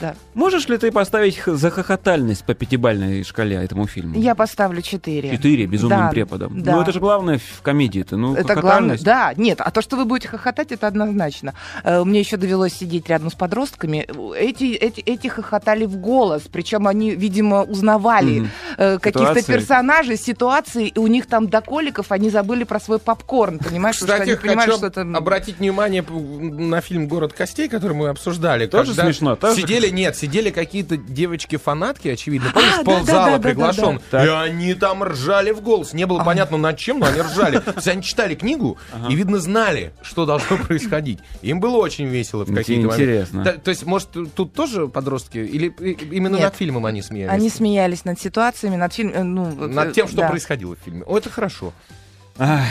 да. Можешь ли ты поставить захохотальность по пятибальной шкале этому фильму? Я поставлю 4. Четыре безумным Да, преподом. да. Ну, это же главное в комедии-то. Ну, Это главное. Да, нет, а то, что вы будете хохотать, это однозначно. Э, Мне еще довелось сидеть рядом с подростками. Эти, эти, эти хохотали в голос. Причем они, видимо, узнавали узнавали Мгм. э, каких-то Ситуации. персонажей, ситуации, и у них там до коликов они забыли про свой попкорн, понимаешь? Кстати, что они понимали, хочу что это... обратить внимание на фильм «Город костей», который мы обсуждали. Тоже когда смешно, тоже? Сидели, нет, сидели какие-то девочки-фанатки, очевидно. Помнишь, да, ползала да, да, да, приглашен. да, да. И они там ржали в голос. Не было понятно над чем, но они ржали. То есть они читали книгу и, видно, знали, что должно происходить. Им было очень весело в какие-то моменты. Интересно. Да, То есть, может, тут тоже подростки? Или и- именно Нет. над фильмом они смеялись? Они смеялись над ситуациями, над фильмом, ну... вот, Над э, тем, что да. происходило в фильме. О, это хорошо.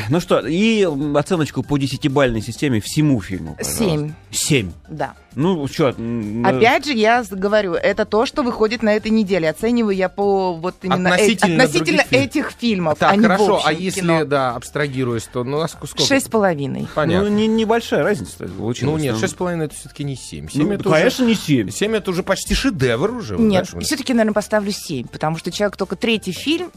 Ну что, и оценочку по десятибальной системе всему фильму. пожалуйста. Семь. Семь. Да. Ну, что, Опять же, я говорю, это то, что выходит на этой неделе. Оцениваю я по вот именно э- Относительно относительно других фильмов. этих фильмов. Так, а не в хорошо. общем А если, кино. да, абстрагируясь, то ну, а ск- сколько? Шесть с половиной. Понятно. Ну, не, небольшая разница получилась. Ну нет, шесть с половиной это все-таки не семь. Ну, это конечно, не семь. уже... Семь это уже почти шедевр уже. Нет, все-таки, наверное, поставлю семь, потому что человек только третий фильм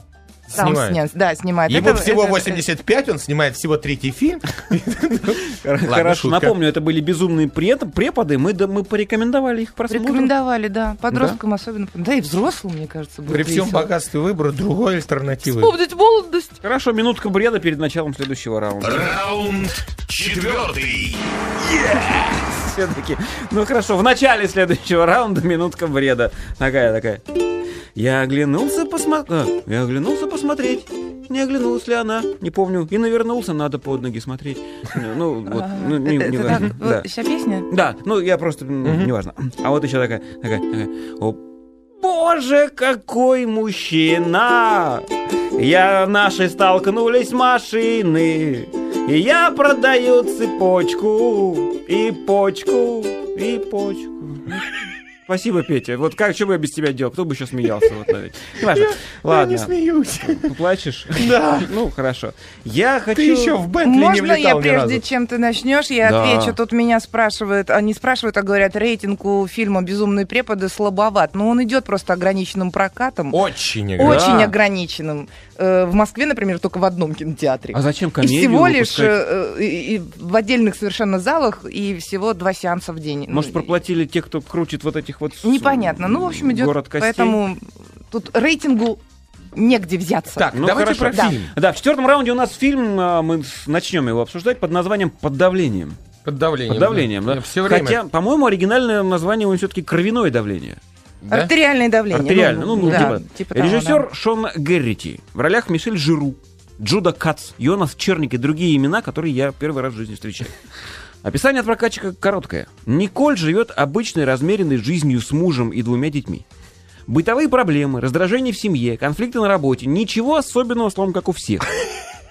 сам Снимает. снят. Да, снимает. Ему Это- всего это- 85, он снимает всего третий фильм. Хорошо, шутка. напомню, это были безумные преподы, мы, да, мы порекомендовали их к просмотру. Рекомендовали, да. Подросткам особенно. Да и взрослым, мне кажется, будет При всем богатстве выбора другой альтернативы. Вспомнить молодость. Хорошо, минутка бреда перед началом следующего раунда. Раунд четвертый. Все-таки. Ну хорошо, в начале следующего раунда минутка бреда. Такая, такая. Я оглянулся посмотреть. я оглянулся посмотреть. Не оглянулась ли она? Не помню. И навернулся, надо под ноги смотреть. Ну, вот, ну, не, не важно. так, Да. вот Вся песня? Да, ну я просто, м, неважно. А вот еще такая, такая, такая. О, боже, какой мужчина! Я наши столкнулись машины, и я продаю цепочку, и почку, и почку. Спасибо, Петя. Вот как, что бы я без тебя делал? Кто бы еще смеялся? Вот. Неважно. Ладно. смеюсь. Ты плачешь? Да. Ну, хорошо. Я хочу... Ты еще в Бентли не Можно я, влетал ни прежде разу? чем ты начнешь, я Да. отвечу? Тут меня спрашивают, а не спрашивают, а говорят, рейтинг у фильма «Безумные преподы» слабоват. Но он идет просто ограниченным прокатом. Очень Очень Да. ограниченным. Э, В Москве, например, только в одном кинотеатре. А зачем И комедию всего лишь выпускать? э, и- и в отдельных совершенно залах и всего два сеанса в день. Может, Ну, проплатили те, кто крутит вот этих вот... Непонятно. Ну, в общем, идет. Город костей. Поэтому тут рейтингу негде взяться. Так, Ну, давайте хорошо. про Да. фильм. Да, в четвертом раунде у нас фильм, а, мы начнем его обсуждать под названием «Под давлением». Под давлением. Под давлением, да. Все время. Хотя, по-моему, оригинальное название у него все-таки «Кровяное давление». Да? Артериальное давление. Артериально. Ну, ну, да, типа. типа того, Режиссер да. Шон Геррити. В ролях Мишель Жиру, Джуда Кац, Йонас Черник и другие имена, которые я первый раз в жизни встречаю. Описание от прокатчика короткое. Николь живет обычной размеренной жизнью с мужем и двумя детьми. Бытовые проблемы, раздражение в семье, конфликты на работе. Ничего особенного, словом, как у всех.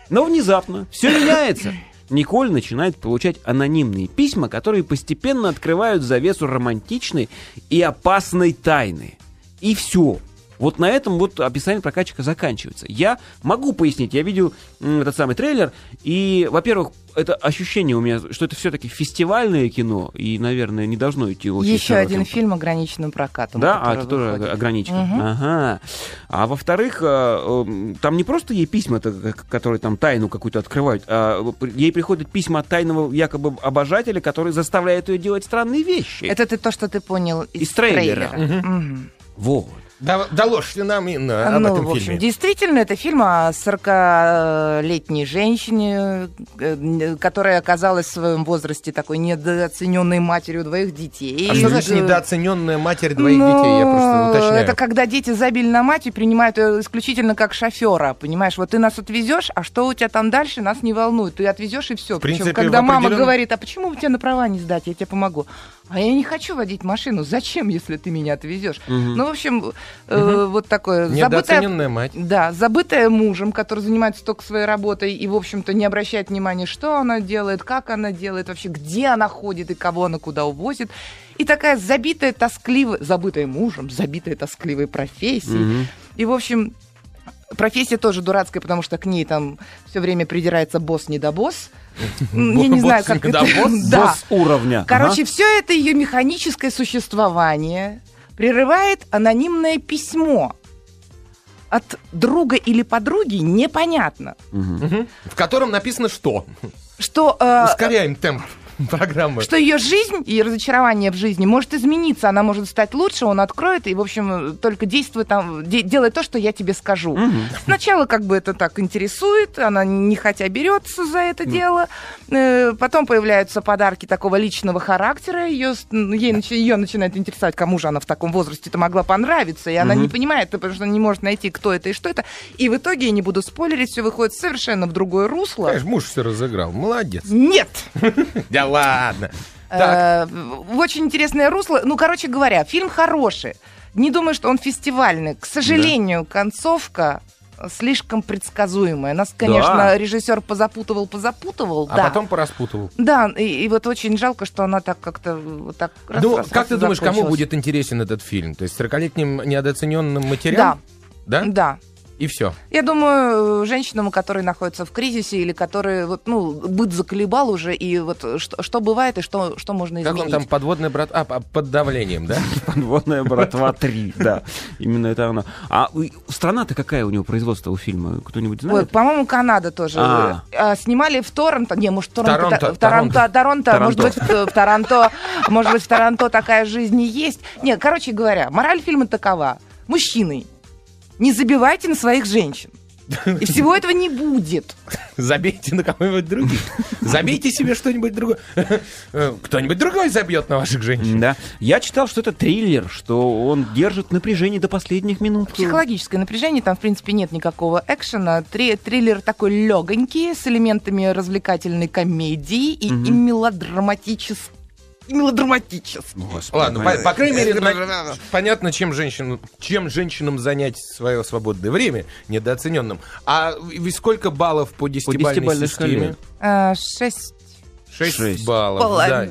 Но внезапно все меняется. Николь начинает получать анонимные письма, которые постепенно открывают завесу романтичной и опасной тайны. И все. Вот на этом вот описание прокатчика заканчивается. Я могу пояснить, я видел этот самый трейлер, и, во-первых, это ощущение у меня, что это все-таки фестивальное кино, и, наверное, не должно идти очень Еще широким один фильм ограниченным прокатом. да, а это тоже ограничено. Мгм. Ага. А во-вторых, э, э, там не просто ей письма, которые там тайну какую-то открывают, а ей приходят письма от тайного якобы обожателя, который заставляет ее делать странные вещи. Это ты то, что ты понял из, Из трейлера. трейлера. Мгм. Вот. Доложьте нам, Инна, об ну, этом в общем, фильме. действительно, это фильм о 40-летней женщине, э, которая оказалась в своем возрасте такой недооцененной матерью двоих детей. А что значит Э, недооцененная матерь двоих ну, детей? Я просто уточняю. Это когда дети забили на мать и принимают ее исключительно как шофера. Понимаешь, вот ты нас отвезешь, а что у тебя там дальше, нас не волнует. Ты отвезешь и все. принципе, когда в мама определенном- говорит, а почему бы тебе на права не сдать, я тебе помогу. А я не хочу водить машину. Зачем, если ты меня отвезешь? Ну, в общем, э, вот такое Недооцененная мать. да, забытая мужем, который занимается только своей работой и, в общем-то, не обращает внимания, что она делает, как она делает, вообще, где она ходит и кого она куда увозит. И такая забитая, тоскливая, забытая мужем, забитая, тоскливой профессией. И, в общем, профессия тоже дурацкая, потому что к ней там все время придирается босс-недобосс. М, Я не знаю, как это... Да. Уровня. Короче, все это ее механическое существование прерывает анонимное письмо. От друга или подруги непонятно. В котором написано что? Что э, Ускоряем темп. программы. что ее жизнь и разочарование в жизни может измениться, она может стать лучше, он откроет и, в общем, только действует там, де- делай то, что я тебе скажу. Сначала как бы это так интересует, она не хотя берется за это дело, Э, потом появляются подарки такого личного характера, ее, ей, ее начинает интересовать, кому же она в таком возрасте-то могла понравиться, и она не понимает, потому что не может найти, кто это и что это, и в итоге, я не буду спойлерить, все выходит совершенно в другое русло. Конечно, муж все разыграл. Молодец. Нет! Да ладно. Так, Э, очень интересное русло. Ну, короче говоря, фильм хороший. Не думаю, что он фестивальный. К сожалению, концовка слишком предсказуемая. Нас, конечно, Да. режиссер позапутывал, позапутывал. а да. потом пораспутывал. Да, и, и вот очень жалко, что она так как-то вот так раз, Ну, раз, как раз ты думаешь, кому будет интересен этот фильм? То есть 40-летним недооцененным матерям? Да, Да? да. И все. Я думаю, женщинам, которые находятся в кризисе или которые вот, ну, быт заколебал уже, и вот что, что бывает и что, что можно Как изменить. он там, подводный брат... А, по- под давлением, да? Подводная братва 3, да. Именно это оно. А страна-то какая у него производство у фильма? Кто-нибудь знает? по-моему, Канада тоже. А. А, снимали в Торонто. Не, может, Торонто. Торонто, в Торонто, может быть, в, в Торонто. Может быть, в Торонто такая жизнь и есть. Не, короче говоря, мораль фильма такова. Мужчины, не забивайте на своих женщин. И всего этого не будет. Забейте на кого-нибудь других. Забейте себе что-нибудь другое. Э, Кто-нибудь другой забьет на ваших женщин. Да. Я читал, что это триллер, что он держит напряжение до последних минут. Психологическое напряжение, там, в принципе, нет никакого экшена. Три- триллер такой легонький, с элементами развлекательной комедии и, и мелодраматической. И мелодраматической. Господи, Ладно, по, по крайней мере, на- понятно, чем, женщин, чем женщинам занять свое свободное время недооцененным. А вы сколько баллов по десятибалльной системе? А, Шесть Шесть Шесть. баллов. да.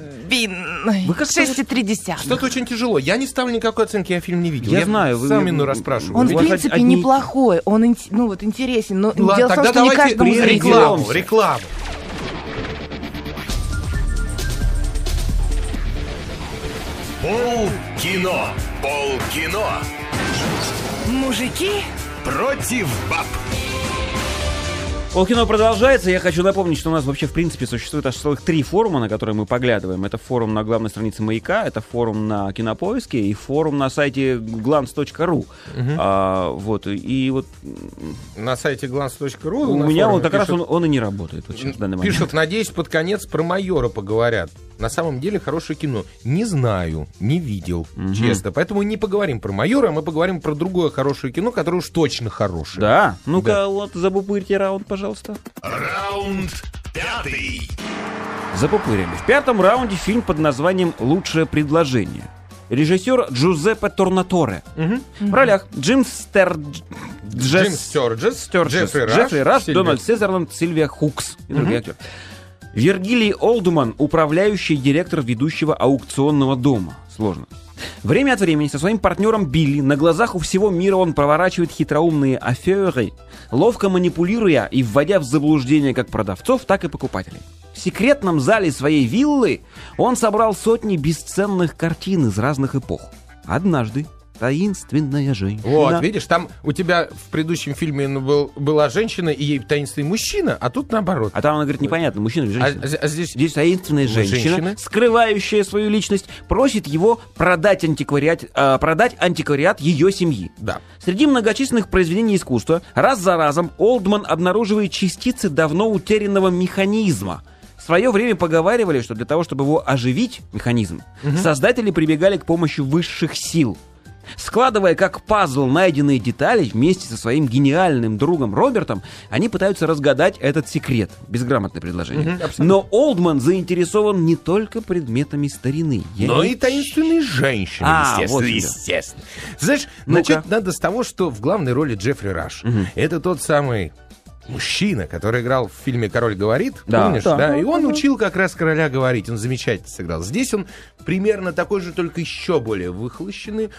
и три десятых. Что-то очень тяжело. Я не ставлю никакой оценки, я фильм не видел. Я знаю, вы- Сам Инну расспрашиваю. Он, в принципе, одни- неплохой. Он, ну, вот, интересен. Но Ну Ладно, дело в том, тогда что не давайте каждому зрителю. рекламу, рекламу. Пол кино. Пол кино. Мужики, Против баб. Полкино продолжается. Я хочу напомнить, что у нас вообще, в принципе, существует аж целых три форума, на которые мы поглядываем. Это форум на главной странице Маяка, это форум на Кинопоиске и форум на сайте glance.ru. А, вот, и вот На сайте glance.ru у меня он как раз пишут- он, он и не работает вот сейчас, в данный момент. Пишут, надеюсь, под конец про майора поговорят. На самом деле хорошее кино. Не знаю, не видел, честно. Поэтому не поговорим про майора, а мы поговорим про другое хорошее кино, которое уж точно хорошее. Да? Ну-ка, Да. вот запупырьте раунд, пожалуйста. Раунд пятый. Запупырили. В пятом раунде фильм под названием «Лучшее предложение». Режиссер Джузеппе Торнаторе. В ролях Джим Стердж... Джим Стерджес, Стерджес, Джеффри Раш, Джеффри Раш, Сильвер- Дональд Сезерленд, Сильвия Хукс и другие актеры. Вергилий Олдман, управляющий директор ведущего аукционного дома. Сложно. Время от времени со своим партнером Билли на глазах у всего мира он проворачивает хитроумные аферы, ловко манипулируя и вводя в заблуждение как продавцов, так и покупателей. В секретном зале своей виллы он собрал сотни бесценных картин из разных эпох. Однажды таинственная женщина... Вот, видишь, там у тебя в предыдущем фильме ну, был, была женщина и ей таинственный мужчина, а тут наоборот. А там она говорит, непонятно, мужчина или А, женщина. а здесь Здесь таинственная женщина, Женщина. скрывающая свою личность, просит его продать антиквариат, а, продать антиквариат ее семьи. Да. Среди многочисленных произведений искусства раз за разом Олдман обнаруживает частицы давно утерянного механизма. В свое время поговаривали, что для того, чтобы его оживить, механизм, создатели прибегали к помощи высших сил. Складывая как пазл найденные детали вместе со своим гениальным другом Робертом, они пытаются разгадать этот секрет. Безграмотное предложение. Абсолютно. Но Олдман заинтересован не только предметами старины. Я Но не и таинственные женщины, А, естественно, вот естественно. Знаешь, Ну-ка. начать надо с того, что в главной роли Джеффри Раш. Это тот самый мужчина, который играл в фильме «Король говорит», Да. помнишь? Да. Да. И он учил как раз короля говорить, он замечательно сыграл. Здесь он примерно такой же, только еще более выхолощенный.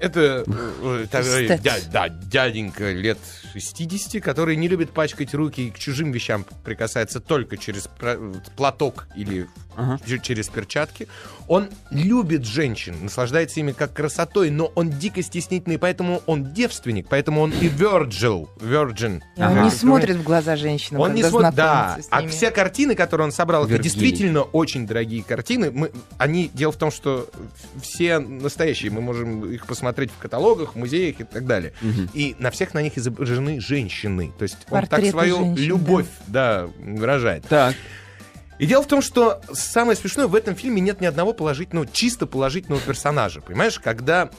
Это э, дя- да, дяденька лет 60, который не любит пачкать руки и к чужим вещам прикасается только через платок или Ага. через перчатки. Он любит женщин, наслаждается ими как красотой, но он дико стеснительный, поэтому он девственник, поэтому он и virgil, virgin. И Он не смотрит в глаза женщинам, Он не смотрит, да. А все картины, которые он собрал, это действительно очень дорогие картины. Мы, они, дело в том, что все настоящие, мы можем их посмотреть в каталогах, в музеях и так далее. И на всех на них изображены женщины. То есть он так свою женщин, любовь, да, выражает. Так. И дело в том, что самое смешное, в этом фильме нет ни одного положительного, чисто положительного персонажа. Понимаешь, когда...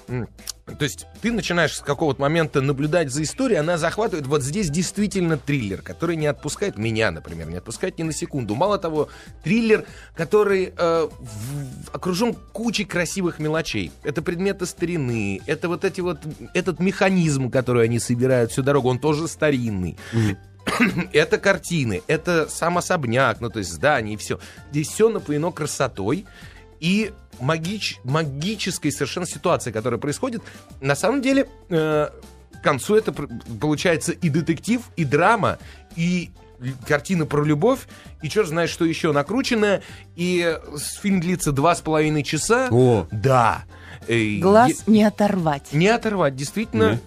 То есть ты начинаешь с какого-то момента наблюдать за историей, она захватывает. Вот здесь действительно триллер, который не отпускает меня, например, не отпускает ни на секунду. Мало того, триллер, который э, в- окружен кучей красивых мелочей. Это предметы старины, это вот эти вот этот механизм, который они собирают всю дорогу, он тоже старинный это картины, это сам особняк, ну то есть здание и все. Здесь все напоено красотой и магич- магической совершенно ситуацией, которая происходит. На самом деле, э, к концу это получается и детектив, и драма, и картина про любовь, и черт знает, что еще накрученное. И с- фильм длится два с половиной часа. О. Да. Э, Глаз е- не оторвать. не оторвать, действительно.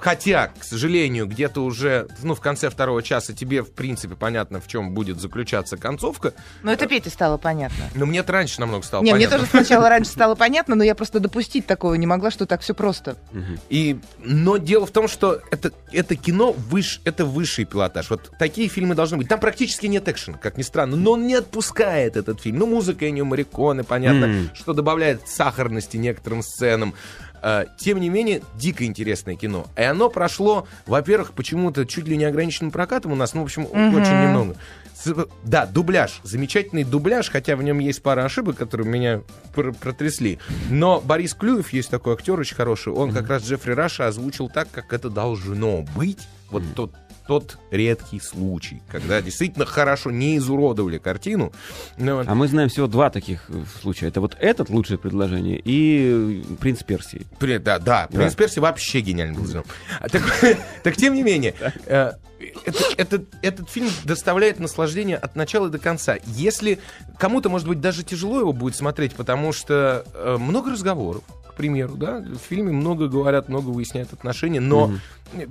Хотя, к сожалению, где-то уже, ну, в конце второго часа тебе, в принципе, понятно, в чем будет заключаться концовка. Но это Пете стало понятно. Но мне это раньше намного стало Не, мне понятно. тоже сначала раньше стало понятно, но я просто допустить такого не могла, что так все просто. И, но дело в том, что это, это кино, выш, это высший пилотаж. Вот такие фильмы должны быть. Там практически нет экшена, как ни странно, но он не отпускает этот фильм. Ну, музыка Эннио Мариконе, понятно, что добавляет сахарности некоторым сценам. А, Тем не менее, дико интересное кино. И оно прошло, во-первых, почему-то чуть ли не ограниченным прокатом у нас, ну, в общем, очень немного. Да, дубляж. Замечательный дубляж, хотя в нем есть пара ошибок, которые меня пр- протрясли. Но Борис Клюев, есть такой актер очень хороший, он как раз Джеффри Раша озвучил так, как это должно быть. Вот тот, тот редкий случай, когда действительно хорошо не изуродовали картину. Ну, вот. А мы знаем всего два таких э, случая. Это вот этот лучшее предложение и э, принц Персии. При- Да, да, «Принц Перси» вообще гениально был сделан. А Так, так тем не менее, э, это- этот, этот фильм доставляет наслаждение от начала до конца. Если кому-то, может быть, даже тяжело его будет смотреть, потому что э, много разговоров, к примеру, да, в фильме много говорят, много выясняют отношения, но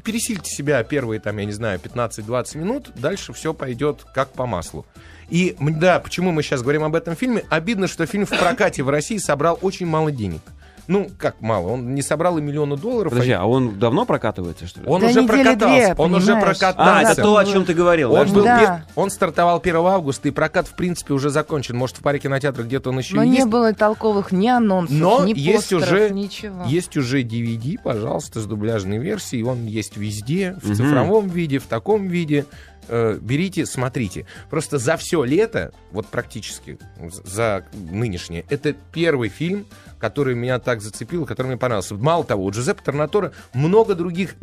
пересильте себя первые, там, я не знаю, 15-20 минут, дальше все пойдет как по маслу. И, да, почему мы сейчас говорим об этом фильме? Обидно, что фильм в прокате в России собрал очень мало денег. Ну, как мало, он не собрал и миллиона долларов. Подожди, а а он давно прокатывается, что ли? он Да уже прокатался, две, он уже понимаешь. прокатался. А, это то, о чем ты говорил. Он, да? был Да. он стартовал 1 августа, и прокат, в принципе, уже закончен. Может, в паре кинотеатрах где-то он еще Но и не есть. было толковых ни анонсов, Но ни есть постеров, уже, ничего. есть уже DVD, пожалуйста, с дубляжной версией. Он есть везде, в Мгм. цифровом виде, в таком виде. Э, берите, смотрите. Просто за все лето, вот практически за нынешнее, это первый фильм, который меня так зацепил, который мне понравился. Мало того, у Джузеппе Торнатора много других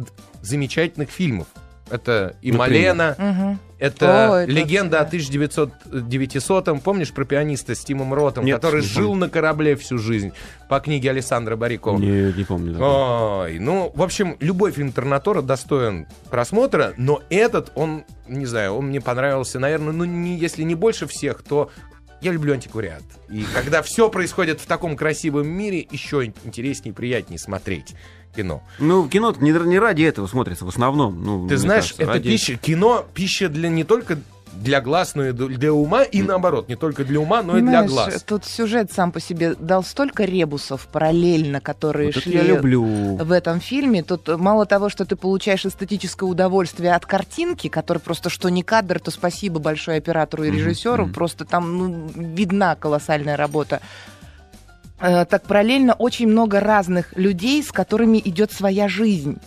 замечательных фильмов. Это и Например? Малена, это, О, это легенда вообще. о 1900 Помнишь про пианиста с Тимом Ротом, Нет, который не жил помню. на корабле всю жизнь по книге Александра Барикова? Не, не помню. такого. Ой, ну, в общем, любой фильм Торнатора достоин просмотра, но этот, он, не знаю, он мне понравился, наверное, ну, не, если не больше всех, то я люблю антиквариат. И когда все происходит в таком красивом мире, еще интереснее и приятнее смотреть кино. Ну, кино не, не ради этого смотрится в основном. Ну, Ты знаешь, кажется, это ради- пища, кино, пища для не только для глаз, но и для ума, и наоборот, не только для ума, но и для глаз. Тут сюжет сам по себе дал столько ребусов параллельно, которые Вот шли я люблю. в этом фильме. Тут мало того, что ты получаешь эстетическое удовольствие от картинки, которая просто что не кадр, то спасибо большое оператору и режиссеру. мгм. Просто там ну, видна колоссальная работа. Э, Так параллельно очень много разных людей, с которыми идет своя жизнь.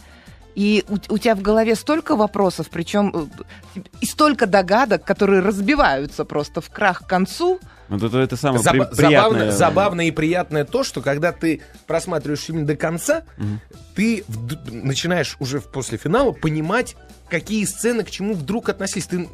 И у, у тебя в голове столько вопросов, причем э, и столько догадок, которые разбиваются просто в крах к концу. Вот это, это самое при- приятное. забавно, забавно и приятное то, что когда ты просматриваешь фильм до конца, Мгм. ты вд- начинаешь уже в- после финала понимать, какие сцены к чему вдруг относились. Ты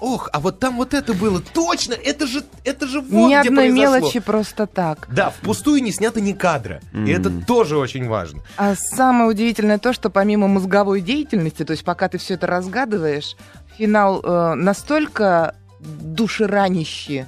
ох, а вот там вот это было, точно, это же, это же вот Ни где одной произошло. мелочи просто так. Да, впустую не снято ни кадра. И это тоже очень важно. А самое удивительное то, что помимо мозговой деятельности, то есть пока ты все это разгадываешь, финал э, настолько душеранящий,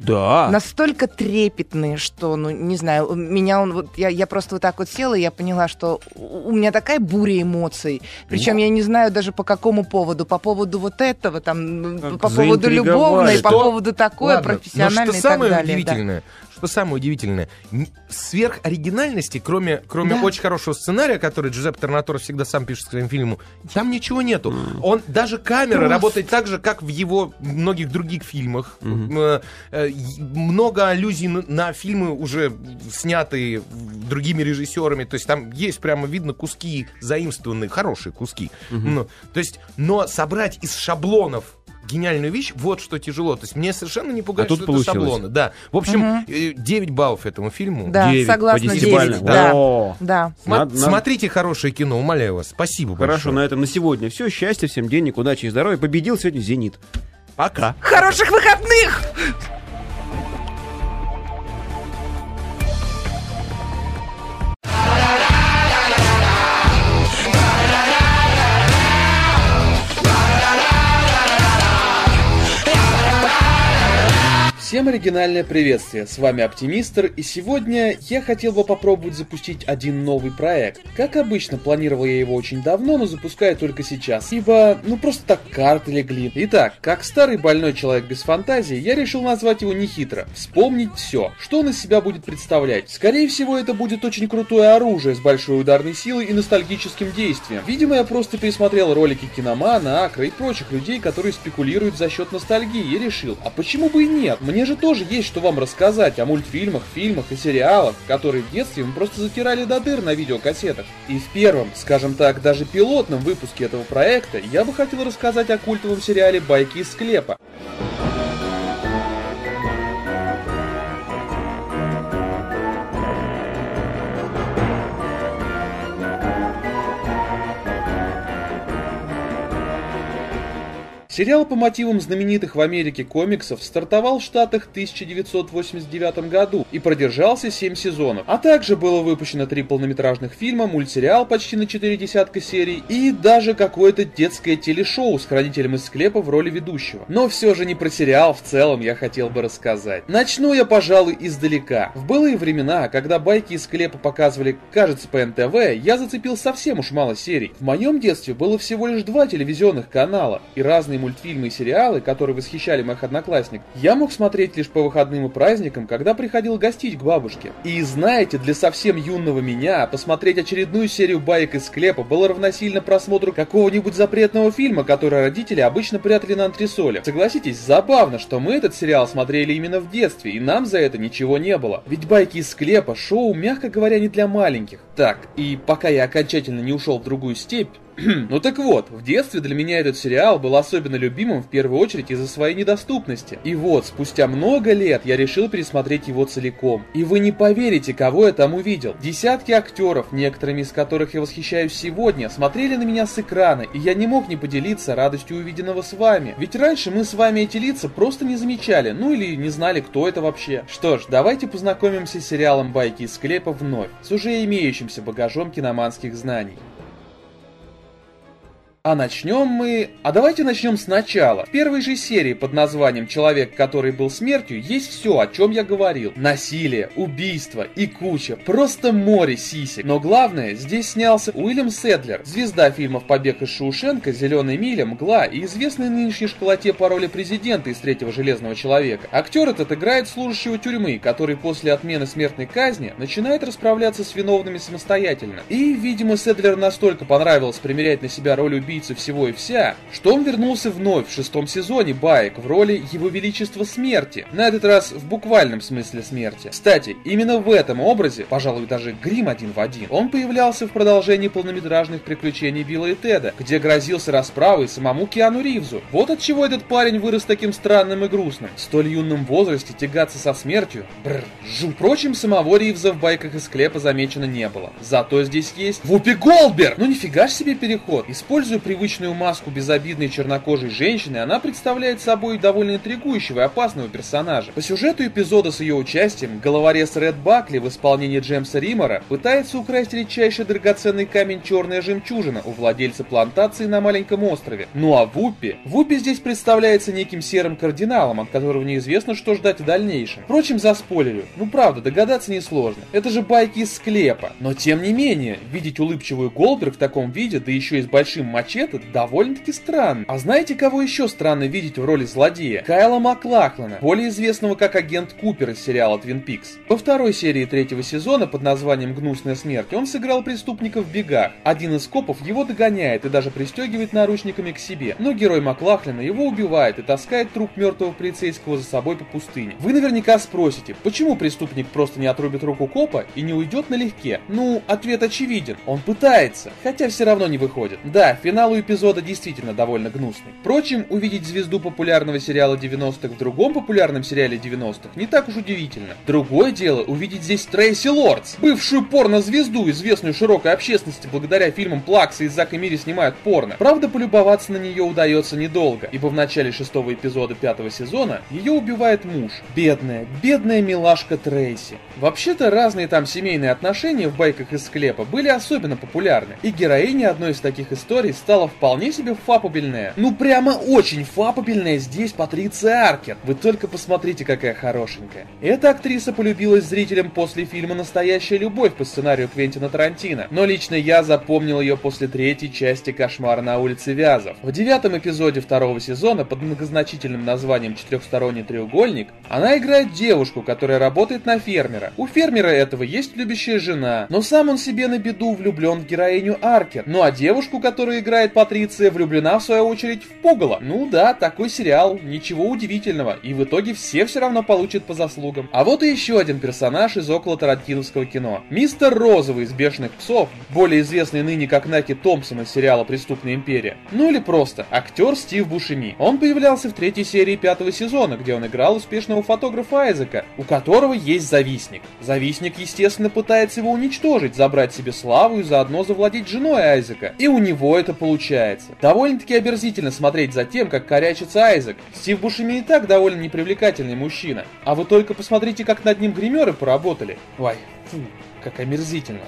Да. настолько трепетный, что, ну, не знаю, у меня он вот, я, я просто вот так вот села, и я поняла, что у меня такая буря эмоций. Причем я не знаю даже по какому поводу. По поводу вот этого, там, Как по поводу любовной, по Что? поводу такое, Ладно, профессиональное но и что так самое далее. да. удивительное, что самое удивительное, сверх оригинальности, кроме, кроме Да. очень хорошего сценария, который Джузеппе Торнатор всегда сам пишет к своим фильмам, там ничего нету. Он даже камера Просто. работает так же, как в его многих других фильмах. И много аллюзий на, фильмы уже снятые другими режиссерами. То есть там есть прямо видно куски заимствованные, хорошие куски. Ну, то есть, но собрать из шаблонов гениальную вещь, вот что тяжело. То есть мне совершенно не пугает, А тут что получилось. это шаблоны. Да. В общем, э, 9 баллов этому фильму. Да, Девять согласна, по 9, десятибалльной. да. О. Да. Сма- Надо- надо- Смотрите хорошее кино, умоляю вас. Спасибо Хорошо, большое. на этом на сегодня все. Счастья всем, денег, удачи и здоровья. Победил сегодня «Зенит». Пока. Хороших выходных! Всем оригинальное приветствие, с вами Оптимистр, и сегодня я хотел бы попробовать запустить один новый проект. Как обычно, планировал я его очень давно, но запускаю только сейчас, ибо, ну просто так карты легли. Итак, как старый больной человек без фантазии, я решил назвать его нехитро. Вспомнить все, что он из себя будет представлять. Скорее всего, это будет очень крутое оружие с большой ударной силой и ностальгическим действием. Видимо, я просто пересмотрел ролики Киномана, Акра и прочих людей, которые спекулируют за счет ностальгии, и решил, а почему бы и нет? Мне же тоже есть что вам рассказать о мультфильмах, фильмах и сериалах, которые в детстве мы просто затирали до дыр на видеокассетах. И в первом, скажем так, даже пилотном выпуске этого проекта я бы хотел рассказать о культовом сериале «Байки из склепа». Сериал по мотивам знаменитых в Америке комиксов стартовал в Штатах в 1989 году и продержался 7 сезонов. А также было выпущено три полнометражных фильма, мультсериал почти на 4 десятка серий и даже какое-то детское телешоу с хранителем из склепа в роли ведущего. Но все же не про сериал в целом я хотел бы рассказать. Начну я, пожалуй, издалека. В былые времена, когда байки из склепа показывали, кажется, по НТВ, я зацепил совсем уж мало серий. В моем детстве было всего лишь два телевизионных канала, и разные мультфильмы и сериалы, которые восхищали моих одноклассников, я мог смотреть лишь по выходным и праздникам, когда приходил гостить к бабушке. И знаете, для совсем юного меня посмотреть очередную серию баек из склепа было равносильно просмотру какого-нибудь запретного фильма, который родители обычно прятали на антресолях. Согласитесь, забавно, что мы этот сериал смотрели именно в детстве, и нам за это ничего не было. Ведь байки из склепа шоу, мягко говоря, не для маленьких. Так, и пока я окончательно не ушел в другую степь, ну так вот, в детстве для меня этот сериал был особенно любимым в первую очередь из-за своей недоступности. И вот, спустя много лет я решил пересмотреть его целиком. И вы не поверите, кого я там увидел. Десятки актеров, некоторыми из которых я восхищаюсь сегодня, смотрели на меня с экрана, и я не мог не поделиться радостью увиденного с вами. Ведь раньше мы с вами эти лица просто не замечали, ну или не знали, кто это вообще. Что ж, давайте познакомимся с сериалом «Байки из склепа» вновь, с уже имеющимся багажом киноманских знаний. А начнем мы... А давайте начнем сначала. В первой же серии под названием «Человек, который был смертью» есть все, о чем я говорил. Насилие, убийство и куча. Просто море сисек. Но главное, здесь снялся Уильям Седлер, звезда фильмов «Побег из Шоушенка», «Зеленая миля», «Мгла» и известный нынешней школоте по роли президента из «Третьего железного человека». Актер этот играет служащего тюрьмы, который после отмены смертной казни начинает расправляться с виновными самостоятельно. И, видимо, Седлер настолько понравилось примерять на себя роль убийцы всего и вся, что он вернулся вновь в шестом сезоне Баек в роли Его Величества Смерти, на этот раз в буквальном смысле смерти. Кстати, именно в этом образе, пожалуй, даже грим один в один, он появлялся в продолжении полнометражных приключений Билла и Теда, где грозился расправой самому Киану Ривзу. Вот от чего этот парень вырос таким странным и грустным. В столь юном возрасте тягаться со смертью? Бррр, жу. Впрочем, самого Ривза в байках из склепа замечено не было. Зато здесь есть Вупи Голдберг! Ну нифига себе переход. Используя привычную маску безобидной чернокожей женщины, она представляет собой довольно интригующего и опасного персонажа. По сюжету эпизода с ее участием, головорез Ред Бакли в исполнении Джеймса Римора пытается украсть редчайший драгоценный камень черная жемчужина у владельца плантации на маленьком острове. Ну а Вуппи? Вуппи здесь представляется неким серым кардиналом, от которого неизвестно, что ждать в дальнейшем. Впрочем, за спойлерю. Ну правда, догадаться несложно. Это же байки из склепа. Но тем не менее, видеть улыбчивую Голдберг в таком виде, да еще и с большим мачете, довольно-таки странно. А знаете, кого еще странно видеть в роли злодея? Кайла Маклахлана, более известного как агент Купер из сериала Twin Peaks. Во второй серии третьего сезона под названием «Гнусная смерть» он сыграл преступника в бегах. Один из копов его догоняет и даже пристегивает наручниками к себе. Но герой Маклахлина его убивает и таскает труп мертвого полицейского за собой по пустыне. Вы наверняка спросите, почему преступник просто не отрубит руку копа и не уйдет налегке? Ну, ответ очевиден. Он пытается, хотя все равно не выходит. Да, финал у эпизода действительно довольно гнусный. Впрочем, увидеть звезду популярного сериала 90-х в другом популярном сериале 90-х не так уж удивительно. Другое дело увидеть здесь Трейси Лордс, бывшую порнозвезду, известную широкой общественности благодаря фильмам Плакса и Зак и Мири снимают порно. Правда, полюбоваться на нее удается недолго, ибо в начале шестого эпизода пятого сезона ее убивает муж. Бедная, бедная милашка Трейси. Вообще-то разные там семейные отношения в байках из склепа были особенно популярны, и героиня одной из таких историй стала вполне себе фапабельная. Ну прямо очень фапабельная здесь Патриция Аркер. Вы только посмотрите, какая хорошенькая. Эта актриса полюбилась зрителям после фильма «Настоящая любовь» по сценарию Квентина Тарантино, но лично я запомнил ее после третьей части «Кошмара на улице Вязов». В девятом эпизоде второго сезона под многозначительным названием «Четырехсторонний треугольник» она играет девушку, которая работает на фермера. У фермера этого есть любящая жена, но сам он себе на беду влюблен в героиню Аркер. Ну а девушку, которую играет Патриция, влюблена в свою очередь в Пугало. Ну да, такой сериал, ничего удивительного, и в итоге все все равно получат по заслугам. А вот и еще один персонаж из около тарантиновского кино. Мистер Розовый из «Бешеных псов», более известный ныне как Наки Томпсон из сериала «Преступная империя». Ну или просто актер Стив Бушеми. Он появлялся в третьей серии пятого сезона, где он играл успешного фотографа Айзека, у которого есть завистник. Завистник, естественно, пытается его уничтожить, забрать себе славу и заодно завладеть женой Айзека. И у него это получается. Довольно-таки оберзительно смотреть за тем, как корячится Айзек. Стив Бушеми и так довольно непривлекательный мужчина. А вы только посмотрите, как над ним гримеры поработали. Ой, фу, как омерзительно.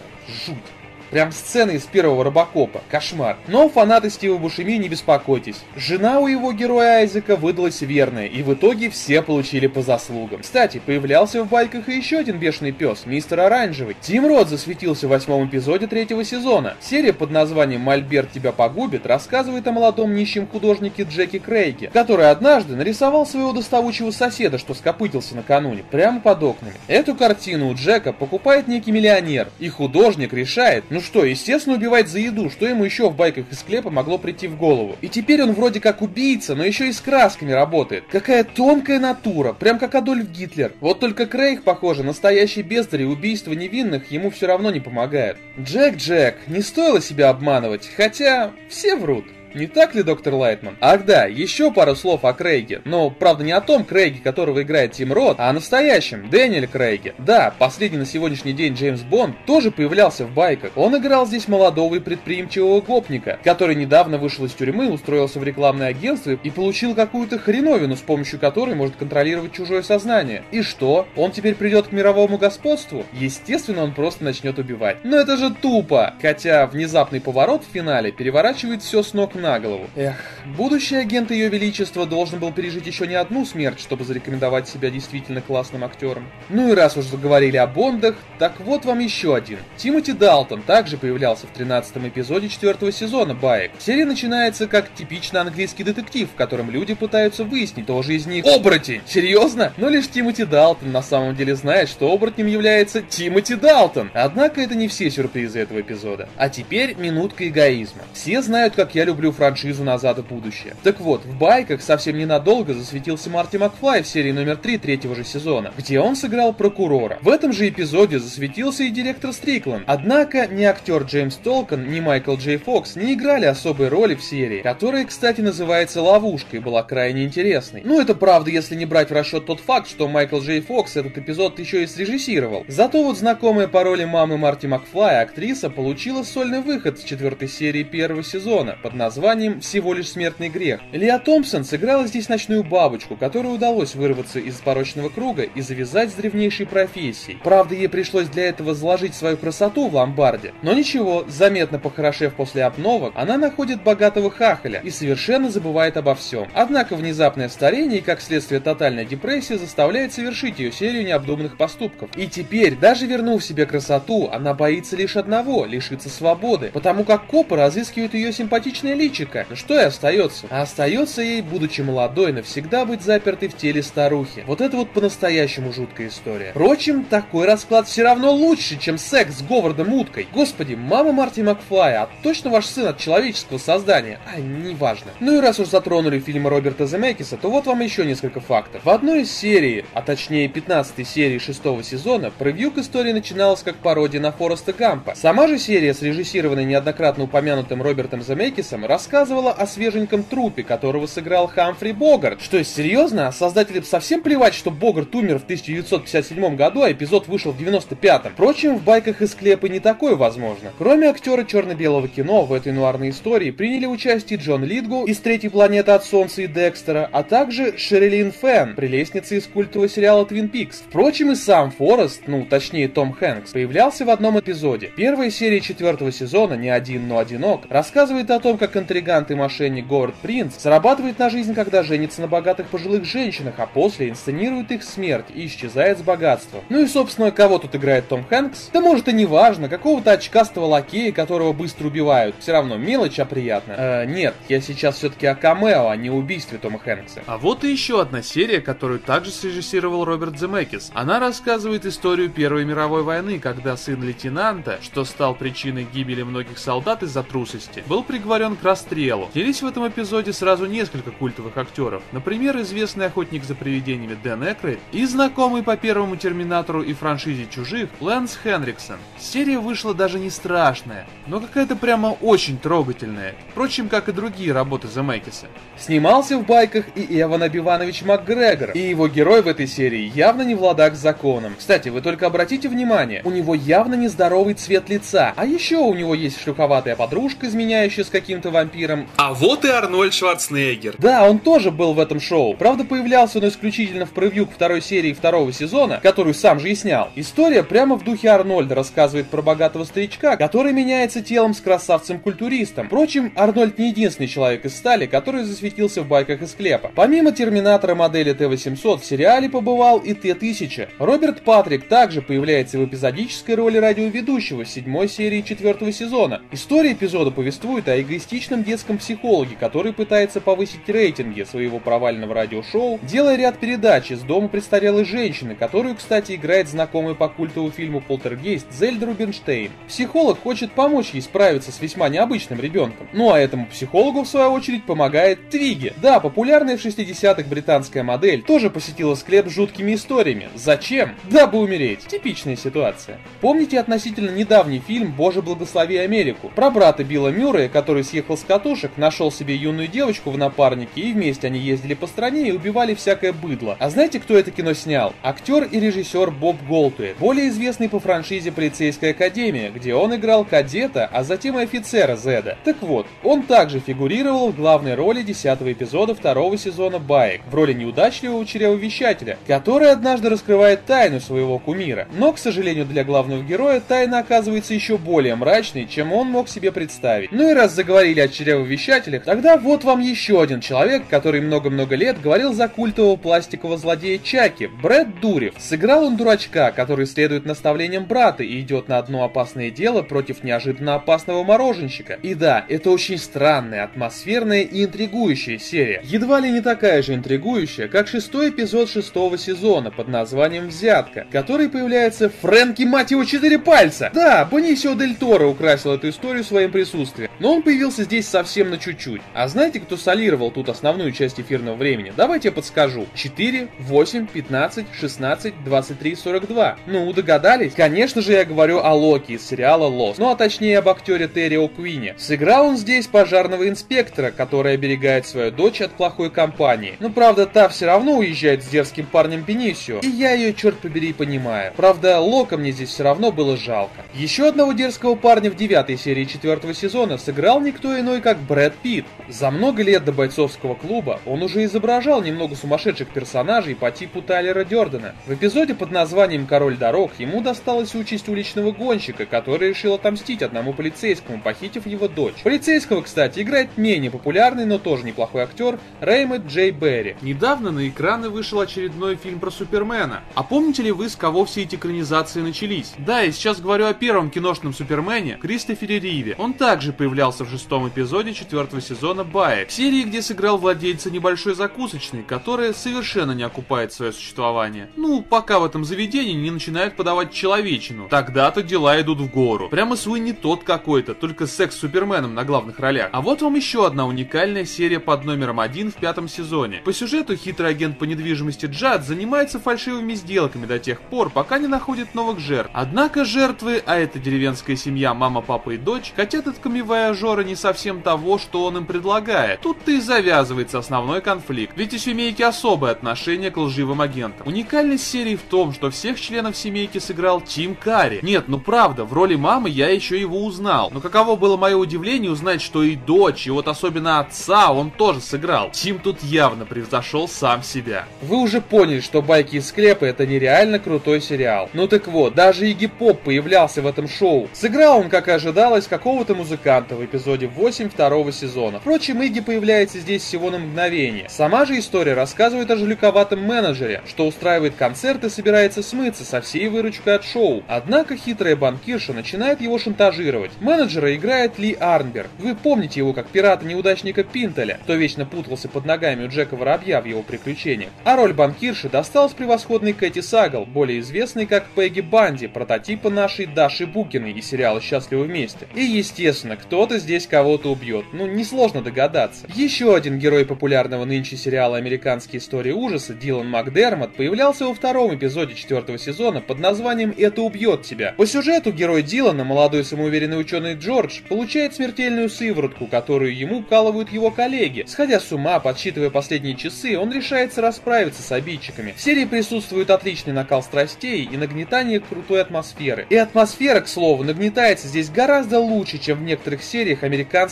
Жуть. Прям сцены из первого Робокопа. Кошмар. Но фанаты Стива Бушеми не беспокойтесь. Жена у его героя Айзека выдалась верная, и в итоге все получили по заслугам. Кстати, появлялся в байках и еще один бешеный пес, мистер Оранжевый. Тим Рот засветился в восьмом эпизоде третьего сезона. Серия под названием «Мольберт тебя погубит» рассказывает о молодом нищем художнике Джеки Крейге, который однажды нарисовал своего доставучего соседа, что скопытился накануне, прямо под окнами. Эту картину у Джека покупает некий миллионер, и художник решает, ну что, естественно, убивать за еду, что ему еще в байках из склепа могло прийти в голову. И теперь он вроде как убийца, но еще и с красками работает. Какая тонкая натура, прям как Адольф Гитлер. Вот только Крейг, похоже, настоящий бездарь и убийство невинных ему все равно не помогает. Джек, Джек, не стоило себя обманывать, хотя все врут. Не так ли, доктор Лайтман? Ах да, еще пару слов о Крейге. Но, правда, не о том Крейге, которого играет Тим Рот, а о настоящем, Дэниеле Крейге. Да, последний на сегодняшний день Джеймс Бонд тоже появлялся в байках. Он играл здесь молодого и предприимчивого гопника, который недавно вышел из тюрьмы, устроился в рекламное агентство и получил какую-то хреновину, с помощью которой может контролировать чужое сознание. И что? Он теперь придет к мировому господству? Естественно, он просто начнет убивать. Но это же тупо! Хотя внезапный поворот в финале переворачивает все с ног голову. Эх, будущий агент Ее Величества должен был пережить еще не одну смерть, чтобы зарекомендовать себя действительно классным актером. Ну и раз уж заговорили о Бондах, так вот вам еще один. Тимоти Далтон также появлялся в 13 эпизоде 4 сезона Баек. Серия начинается как типичный английский детектив, в котором люди пытаются выяснить, кто же из них оборотень. Серьезно? Но лишь Тимоти Далтон на самом деле знает, что оборотнем является Тимоти Далтон. Однако это не все сюрпризы этого эпизода. А теперь минутка эгоизма. Все знают, как я люблю франшизу «Назад в будущее». Так вот, в байках совсем ненадолго засветился Марти Макфлай в серии номер 3 третьего же сезона, где он сыграл прокурора. В этом же эпизоде засветился и директор Стрикланд. Однако ни актер Джеймс Толкан, ни Майкл Джей Фокс не играли особой роли в серии, которая, кстати, называется «Ловушка» и была крайне интересной. Ну, это правда, если не брать в расчет тот факт, что Майкл Джей Фокс этот эпизод еще и срежиссировал. Зато вот знакомая по роли мамы Марти Макфлая актриса получила сольный выход с четвертой серии первого сезона под названием названием «Всего лишь смертный грех». Лиа Томпсон сыграла здесь ночную бабочку, которой удалось вырваться из порочного круга и завязать с древнейшей профессией. Правда, ей пришлось для этого заложить свою красоту в ломбарде. Но ничего, заметно похорошев после обновок, она находит богатого хахаля и совершенно забывает обо всем. Однако внезапное старение и, как следствие, тотальная депрессия заставляет совершить ее серию необдуманных поступков. И теперь, даже вернув себе красоту, она боится лишь одного – лишиться свободы, потому как копы разыскивают ее симпатичное личико. Ну что и остается? А остается ей, будучи молодой, навсегда быть запертой в теле старухи. Вот это вот по-настоящему жуткая история. Впрочем, такой расклад все равно лучше, чем секс с Говардом Уткой. Господи, мама Марти Макфлая, а точно ваш сын от человеческого создания? А, неважно. Ну и раз уж затронули фильмы Роберта Земекиса, то вот вам еще несколько фактов. В одной из серий, а точнее 15 серии шестого сезона, превью к истории начиналась как пародия на Фореста Гампа. Сама же серия, срежиссированная неоднократно упомянутым Робертом Земекисом, рассказывала о свеженьком трупе, которого сыграл Хамфри Богарт. Что, серьезно? Создателям совсем плевать, что Богарт умер в 1957 году, а эпизод вышел в 95-м. Впрочем, в байках из клепа не такое возможно. Кроме актера черно-белого кино, в этой нуарной истории приняли участие Джон Литгу из «Третьей планеты от Солнца» и Декстера, а также Шерилин Фэн, прелестница из культового сериала Твин Пикс. Впрочем, и сам Форест, ну, точнее Том Хэнкс, появлялся в одном эпизоде. Первая серия четвертого сезона «Не один, но одинок» рассказывает о том, как интригант и мошенник Говард Принц зарабатывает на жизнь, когда женится на богатых пожилых женщинах, а после инсценирует их смерть и исчезает с богатством. Ну и, собственно, кого тут играет Том Хэнкс? Да может и не важно, какого-то очкастого лакея, которого быстро убивают. Все равно мелочь, а приятно. Э, нет, я сейчас все-таки о камео, а не убийстве Тома Хэнкса. А вот и еще одна серия, которую также срежиссировал Роберт Земекис. Она рассказывает историю Первой мировой войны, когда сын лейтенанта, что стал причиной гибели многих солдат из-за трусости, был приговорен к расстрелу. Делись в этом эпизоде сразу несколько культовых актеров. Например, известный охотник за привидениями Дэн Экрейд и знакомый по первому Терминатору и франшизе Чужих Лэнс Хенриксон. Серия вышла даже не страшная, но какая-то прямо очень трогательная. Впрочем, как и другие работы Земекиса. Снимался в байках и Эван Абиванович МакГрегор, и его герой в этой серии явно не владак с законом. Кстати, вы только обратите внимание, у него явно нездоровый цвет лица, а еще у него есть шлюховатая подружка, изменяющая с каким-то вампиром. А вот и Арнольд Шварценеггер. Да, он тоже был в этом шоу. Правда, появлялся он исключительно в превью к второй серии второго сезона, которую сам же и снял. История прямо в духе Арнольда рассказывает про богатого старичка, который меняется телом с красавцем-культуристом. Впрочем, Арнольд не единственный человек из стали, который засветился в байках из склепа. Помимо Терминатора модели Т-800, в сериале побывал и Т-1000. Роберт Патрик также появляется в эпизодической роли радиоведущего седьмой серии четвертого сезона. История эпизода повествует о эгоистичном детском психологе, который пытается повысить рейтинги своего провального радиошоу, делая ряд передач из дома престарелой женщины, которую, кстати, играет знакомый по культовому фильму «Полтергейст» Зельда Рубинштейн. Психолог хочет помочь ей справиться с весьма необычным ребенком. Ну а этому психологу, в свою очередь, помогает Твиги. Да, популярная в 60-х британская модель тоже посетила склеп с жуткими историями. Зачем? Дабы умереть. Типичная ситуация. Помните относительно недавний фильм «Боже благослови Америку» про брата Билла Мюррея, который съехал катушек, нашел себе юную девочку в напарнике и вместе они ездили по стране и убивали всякое быдло. А знаете, кто это кино снял? Актер и режиссер Боб Голтуэ, более известный по франшизе «Полицейская академия», где он играл кадета, а затем и офицера Зеда. Так вот, он также фигурировал в главной роли 10 эпизода второго сезона «Баек» в роли неудачливого чревовещателя, который однажды раскрывает тайну своего кумира. Но, к сожалению для главного героя, тайна оказывается еще более мрачной, чем он мог себе представить. Ну и раз заговорили о чревовещателях, тогда вот вам еще один человек, который много-много лет говорил за культового пластикового злодея Чаки, Брэд Дурев. Сыграл он дурачка, который следует наставлениям брата и идет на одно опасное дело против неожиданно опасного мороженщика. И да, это очень странная, атмосферная и интригующая серия. Едва ли не такая же интригующая, как шестой эпизод шестого сезона под названием «Взятка», который появляется Фрэнки, мать его, четыре пальца! Да, Бенисио Дель Торо украсил эту историю своим присутствием, но он появился здесь совсем на чуть-чуть. А знаете, кто солировал тут основную часть эфирного времени? Давайте я подскажу. 4, 8, 15, 16, 23, 42. Ну, догадались? Конечно же, я говорю о Локи из сериала Lost. Ну, а точнее об актере Терри О'Куине. Сыграл он здесь пожарного инспектора, который оберегает свою дочь от плохой компании. Ну, правда, та все равно уезжает с дерзким парнем Бенисио. И я ее, черт побери, понимаю. Правда, Лока мне здесь все равно было жалко. Еще одного дерзкого парня в девятой серии четвертого сезона сыграл никто иной, как Брэд Питт. За много лет до бойцовского клуба он уже изображал немного сумасшедших персонажей по типу Тайлера Дёрдена. В эпизоде под названием «Король дорог» ему досталась участь уличного гонщика, который решил отомстить одному полицейскому, похитив его дочь. Полицейского, кстати, играет менее популярный, но тоже неплохой актер Рэймонд Джей Берри. Недавно на экраны вышел очередной фильм про Супермена. А помните ли вы, с кого все эти экранизации начались? Да, я сейчас говорю о первом киношном Супермене, Кристофере Риве. Он также появлялся в шестом эпизоде четвертого сезона Баек, серии, где сыграл владельца небольшой закусочной, которая совершенно не окупает свое существование. Ну, пока в этом заведении не начинают подавать человечину. Тогда-то дела идут в гору. Прямо свой не тот какой-то, только секс с Суперменом на главных ролях. А вот вам еще одна уникальная серия под номером один в пятом сезоне. По сюжету хитрый агент по недвижимости Джад занимается фальшивыми сделками до тех пор, пока не находит новых жертв. Однако жертвы, а это деревенская семья, мама, папа и дочь, хотят от камевояжера не совсем того, что он им предлагает. Тут-то и завязывается основной конфликт. Ведь у семейки особое отношение к лживым агентам. Уникальность серии в том, что всех членов семейки сыграл Тим Карри. Нет, ну правда, в роли мамы я еще его узнал. Но каково было мое удивление узнать, что и дочь, и вот особенно отца он тоже сыграл. Тим тут явно превзошел сам себя. Вы уже поняли, что «Байки из склепа» это нереально крутой сериал. Ну так вот, даже Игги Поп появлялся в этом шоу. Сыграл он, как и ожидалось, какого-то музыканта в эпизоде 8 второго сезона. Впрочем, Игги появляется здесь всего на мгновение. Сама же история рассказывает о жуликоватом менеджере, что устраивает концерт и собирается смыться со всей выручкой от шоу. Однако хитрая банкирша начинает его шантажировать. Менеджера играет Ли Арнберг. Вы помните его как пирата-неудачника Пинтеля, кто вечно путался под ногами у Джека Воробья в его приключениях. А роль банкирши досталась превосходной Кэти Сагал, более известной как Пегги Банди, прототипа нашей Даши Букиной из сериала «Счастливы вместе». И естественно, кто-то здесь кого-то убьет, ну несложно догадаться. Еще один герой популярного нынче сериала «Американские истории ужаса» Дилан Макдермот появлялся во втором эпизоде четвертого сезона под названием «Это убьет тебя». По сюжету герой Дилана, молодой самоуверенный ученый Джордж, получает смертельную сыворотку, которую ему укалывают его коллеги. Сходя с ума, подсчитывая последние часы, он решается расправиться с обидчиками. В серии присутствует отличный накал страстей и нагнетание крутой атмосферы. И атмосфера, к слову, нагнетается здесь гораздо лучше, чем в некоторых сериях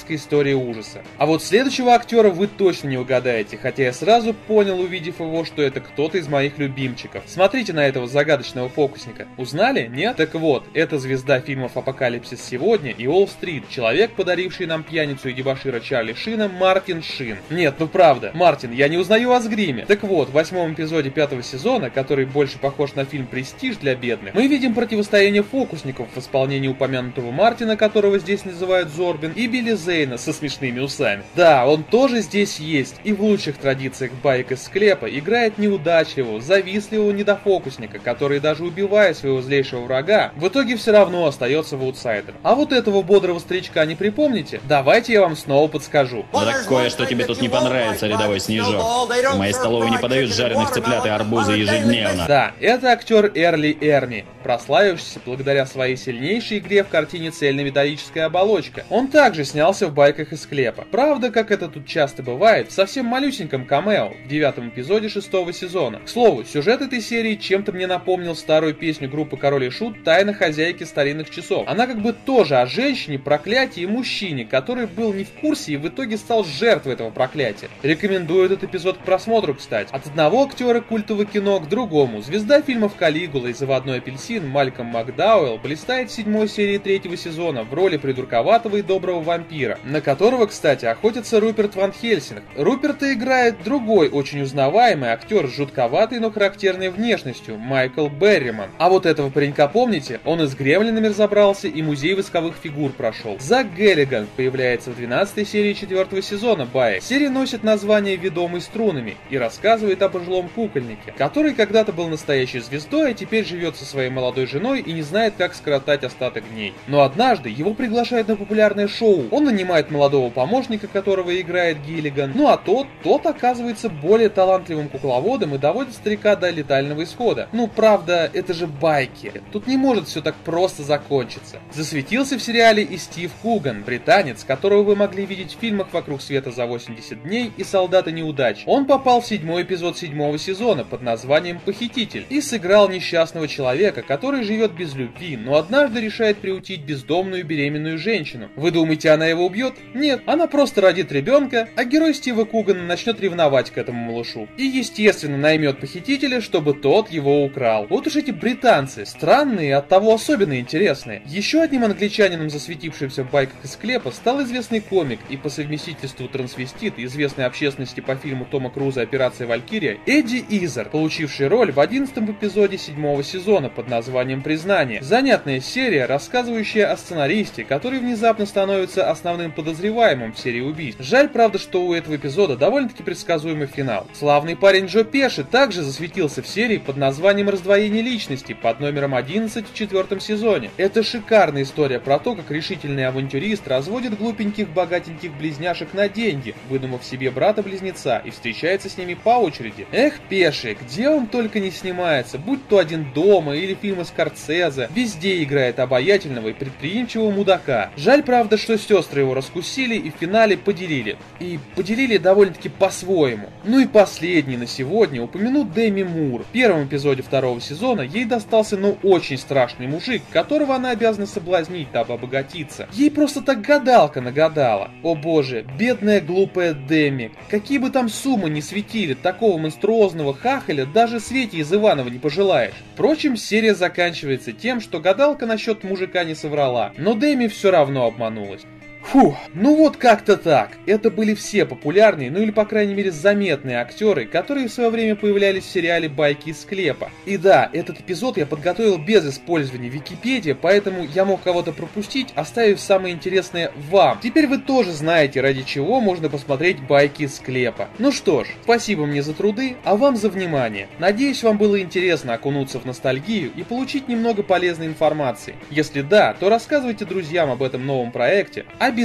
американской истории ужаса. А вот следующего актера вы точно не угадаете, хотя я сразу понял, увидев его, что это кто-то из моих любимчиков. Смотрите на этого загадочного фокусника. Узнали? Нет? Так вот, это звезда фильмов «Апокалипсис сегодня» и «Уолл-стрит», человек, подаривший нам пьяницу и дебашира Чарли Шина, Мартин Шин. Нет, ну правда, Мартин, я не узнаю вас в гриме. Так вот, в восьмом эпизоде пятого сезона, который больше похож на фильм «Престиж» для бедных, мы видим противостояние фокусников в исполнении упомянутого Мартина, которого здесь называют Зорбин, и Билли Зейна со смешными усами. Да, он тоже здесь есть, и в лучших традициях байк из склепа играет неудачливого, завистливого недофокусника, который даже убивая своего злейшего врага, в итоге все равно остается в аутсайдер. А вот этого бодрого старичка не припомните? Давайте я вам снова подскажу. Ну так кое-что тебе тут не понравится, рядовой снежок. В моей столовой не подают жареных цыплят и арбузы ежедневно. Да, это актер Эрли Эрни, прославившийся благодаря своей сильнейшей игре в картине «Цельнометаллическая оболочка». Он также снялся в байках из склепа. Правда, как это тут часто бывает, в совсем малюсеньком камео в девятом эпизоде шестого сезона. К слову, сюжет этой серии чем-то мне напомнил старую песню группы Король и Шут «Тайна хозяйки старинных часов». Она как бы тоже о женщине, проклятии и мужчине, который был не в курсе и в итоге стал жертвой этого проклятия. Рекомендую этот эпизод к просмотру, кстати. От одного актера культового кино к другому. Звезда фильмов «Калигула» и «Заводной апельсин» Мальком Макдауэлл блистает в седьмой серии третьего сезона в роли придурковатого и доброго вампира, на которого, кстати, охотится Руперт Ван Хельсинг. Руперта играет другой, очень узнаваемый актер с жутковатой, но характерной внешностью, Майкл Берриман. А вот этого паренька помните? Он и с гремлинами разобрался, и музей восковых фигур прошел. Зак Геллиган появляется в 12 серии четвертого сезона Баек. Серия носит название «Ведомый струнами» и рассказывает о пожилом кукольнике, который когда-то был настоящей звездой, а теперь живет со своей молодой женой и не знает, как скоротать остаток дней. Но однажды его приглашают на популярное шоу. Он нанимает молодого помощника, которого играет Гиллиган. Ну а тот, тот оказывается более талантливым кукловодом и доводит старика до летального исхода. Ну правда, это же байки. Тут не может все так просто закончиться. Засветился в сериале и Стив Куган, британец, которого вы могли видеть в фильмах «Вокруг света за 80 дней» и «Солдаты неудач». Он попал в седьмой эпизод седьмого сезона под названием «Похититель» и сыграл несчастного человека, который живет без любви, но однажды решает приутить бездомную беременную женщину. Вы думаете, она его убьет? Нет, она просто родит ребенка, а герой Стива Кугана начнет ревновать к этому малышу. И, естественно, наймет похитителя, чтобы тот его украл. Вот уж эти британцы, странные и оттого особенно интересные. Еще одним англичанином, засветившимся в байках из склепа, стал известный комик и по совместительству трансвестит, известной общественности по фильму Тома Круза «Операция Валькирия», Эдди Изер, получивший роль в 11 эпизоде седьмого сезона под названием «Признание». Занятная серия, рассказывающая о сценаристе, который внезапно становится основным подозреваемым в серии убийств. Жаль, правда, что у этого эпизода довольно-таки предсказуемый финал. Славный парень Джо Пеши также засветился в серии под названием «Раздвоение личности» под номером 11 в четвертом сезоне. Это шикарная история про то, как решительный авантюрист разводит глупеньких богатеньких близняшек на деньги, выдумав себе брата-близнеца и встречается с ними по очереди. Эх, Пеши, где он только не снимается, будь то «Один дома» или фильмы Скорцезе, везде играет обаятельного и предприимчивого мудака. Жаль, правда, что сестры его раскусили и в финале поделили. И поделили довольно-таки по-своему. Ну и последний на сегодня упомяну Дэми Мур. В первом эпизоде второго сезона ей достался ну очень страшный мужик, которого она обязана соблазнить, дабы обогатиться. Ей просто так гадалка нагадала. О боже, бедная глупая Дэми. Какие бы там суммы не светили, такого монструозного хахаля даже Свете из Иванова не пожелаешь. Впрочем, серия заканчивается тем, что гадалка насчет мужика не соврала, но Дэми все равно обманулась. Фух, ну вот как-то так. Это были все популярные, ну или по крайней мере заметные актеры, которые в свое время появлялись в сериале «Байки из склепа». И да, этот эпизод я подготовил без использования Википедии, поэтому я мог кого-то пропустить, оставив самое интересное вам. Теперь вы тоже знаете, ради чего можно посмотреть «Байки из склепа». Ну что ж, спасибо мне за труды, а вам за внимание. Надеюсь, вам было интересно окунуться в ностальгию и получить немного полезной информации. Если да, то рассказывайте друзьям об этом новом проекте, Обязательно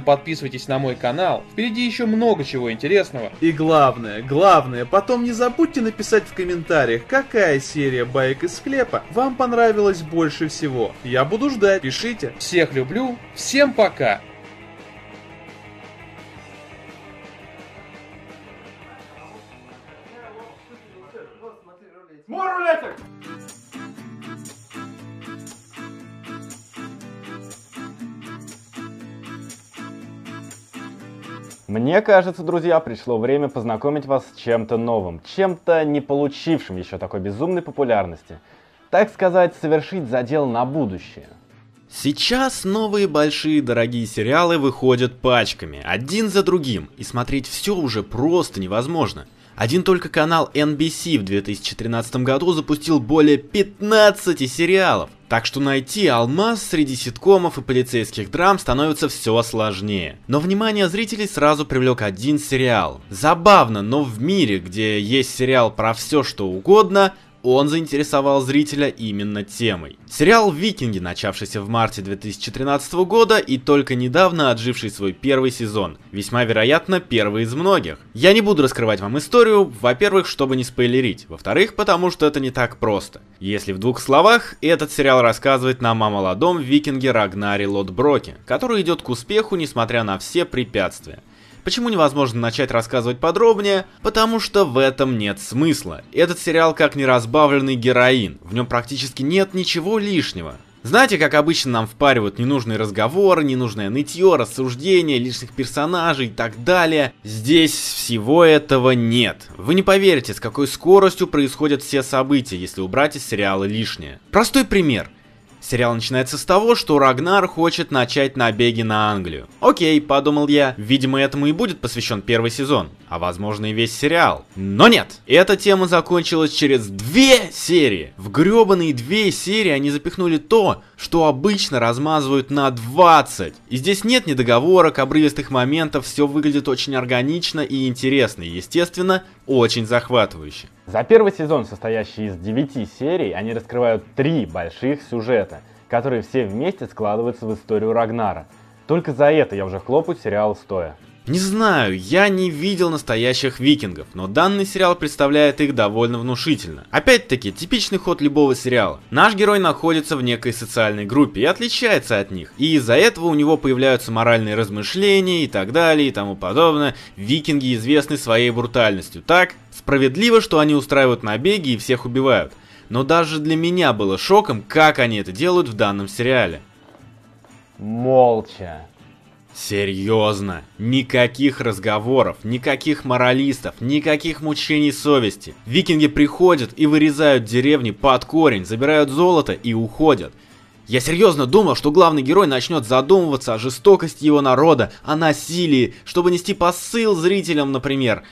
подписывайтесь на мой канал, впереди еще много чего интересного. И главное, главное, потом не забудьте написать в комментариях, какая серия баек из склепа вам понравилась больше всего. Я буду ждать, пишите. Всех люблю, всем пока! Мне кажется, друзья, пришло время познакомить вас с чем-то новым, чем-то не получившим еще такой безумной популярности. Так сказать, совершить задел на будущее. Сейчас новые большие дорогие сериалы выходят пачками, один за другим, и смотреть все уже просто невозможно. Один только канал NBC в 2013 году запустил более 15 сериалов. Так что найти алмаз среди ситкомов и полицейских драм становится все сложнее. Но внимание зрителей сразу привлек один сериал. Забавно, но в мире, где есть сериал про все что угодно, он заинтересовал зрителя именно темой. Сериал «Викинги», начавшийся в марте 2013 года и только недавно отживший свой первый сезон. Весьма вероятно, первый из многих. Я не буду раскрывать вам историю, во-первых, чтобы не спойлерить, во-вторых, потому что это не так просто. Если в двух словах, этот сериал рассказывает нам о молодом викинге Рагнаре Лотброке, который идет к успеху, несмотря на все препятствия. Почему невозможно начать рассказывать подробнее? Потому что в этом нет смысла. Этот сериал как неразбавленный героин, в нем практически нет ничего лишнего. Знаете, как обычно нам впаривают ненужные разговоры, ненужное нытье, рассуждения, лишних персонажей и так далее? Здесь всего этого нет. Вы не поверите, с какой скоростью происходят все события, если убрать из сериала лишнее. Простой пример. Сериал начинается с того, что Рагнар хочет начать набеги на Англию. Окей, подумал я, видимо этому и будет посвящен первый сезон, а возможно и весь сериал. Но нет, эта тема закончилась через две серии. В гребаные две серии они запихнули то, что обычно размазывают на 20. И здесь нет ни договорок, обрывистых моментов, все выглядит очень органично и интересно, и естественно, очень захватывающе. За первый сезон, состоящий из 9 серий, они раскрывают три больших сюжета, которые все вместе складываются в историю Рагнара. Только за это я уже хлопаю сериал стоя. Не знаю, я не видел настоящих викингов, но данный сериал представляет их довольно внушительно. Опять-таки, типичный ход любого сериала. Наш герой находится в некой социальной группе и отличается от них. И из-за этого у него появляются моральные размышления и так далее и тому подобное. Викинги известны своей брутальностью, так? Справедливо, что они устраивают набеги и всех убивают. Но даже для меня было шоком, как они это делают в данном сериале. Молча. Серьезно, никаких разговоров, никаких моралистов, никаких мучений совести. Викинги приходят и вырезают деревни под корень, забирают золото и уходят. Я серьезно думал, что главный герой начнет задумываться о жестокости его народа, о насилии, чтобы нести посыл зрителям, например.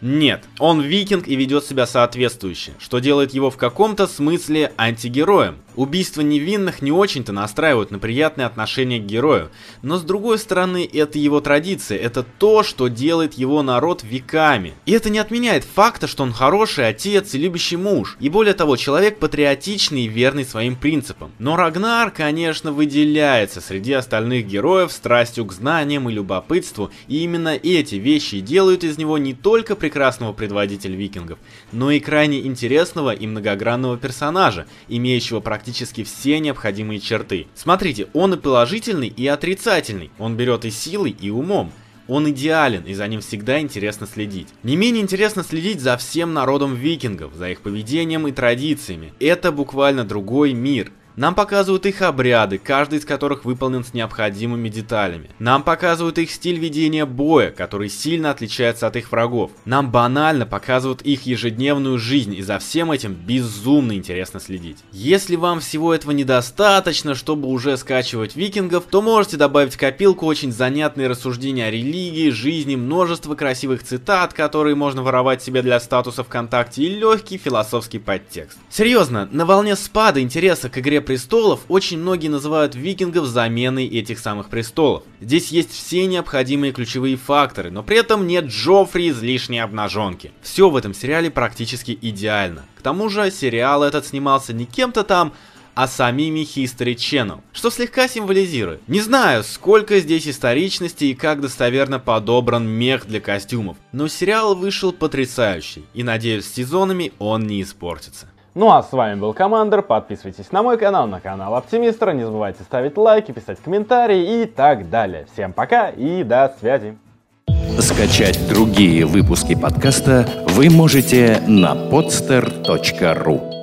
Нет, он викинг и ведет себя соответствующе, что делает его в каком-то смысле антигероем. Убийства невинных не очень-то настраивают на приятные отношения к герою, но с другой стороны, это его традиция, это то, что делает его народ веками. И это не отменяет факта, что он хороший отец и любящий муж, и более того, человек патриотичный и верный своим принципам. Но Рагнар, конечно, выделяется среди остальных героев страстью к знаниям и любопытству, и именно эти вещи делают из него не только прекрасного предводителя викингов, но и крайне интересного и многогранного персонажа, имеющего практически все необходимые черты. Смотрите, он и положительный, и отрицательный, он берет и силой, и умом. Он идеален, и за ним всегда интересно следить. Не менее интересно следить за всем народом викингов, за их поведением и традициями. Это буквально другой мир. Нам показывают их обряды, каждый из которых выполнен с необходимыми деталями. Нам показывают их стиль ведения боя, который сильно отличается от их врагов. Нам банально показывают их ежедневную жизнь, и за всем этим безумно интересно следить. Если вам всего этого недостаточно, чтобы уже скачивать викингов, то можете добавить в копилку очень занятные рассуждения о религии, жизни, множество красивых цитат, которые можно воровать себе для статуса ВКонтакте, и легкий философский подтекст. Серьезно, на волне спада интереса к игре престолов очень многие называют викингов заменой этих самых престолов. Здесь есть все необходимые ключевые факторы, но при этом нет Джоффри излишней обнаженки. Все в этом сериале практически идеально. К тому же сериал этот снимался не кем-то там, а самими History Channel, что слегка символизирует. Не знаю, сколько здесь историчности и как достоверно подобран мех для костюмов, но сериал вышел потрясающий, и надеюсь, с сезонами он не испортится. Ну а с вами был Командер, подписывайтесь на мой канал, на канал Оптимистра, не забывайте ставить лайки, писать комментарии и так далее. Всем пока и до связи. Скачать другие выпуски подкаста вы можете на podster.ru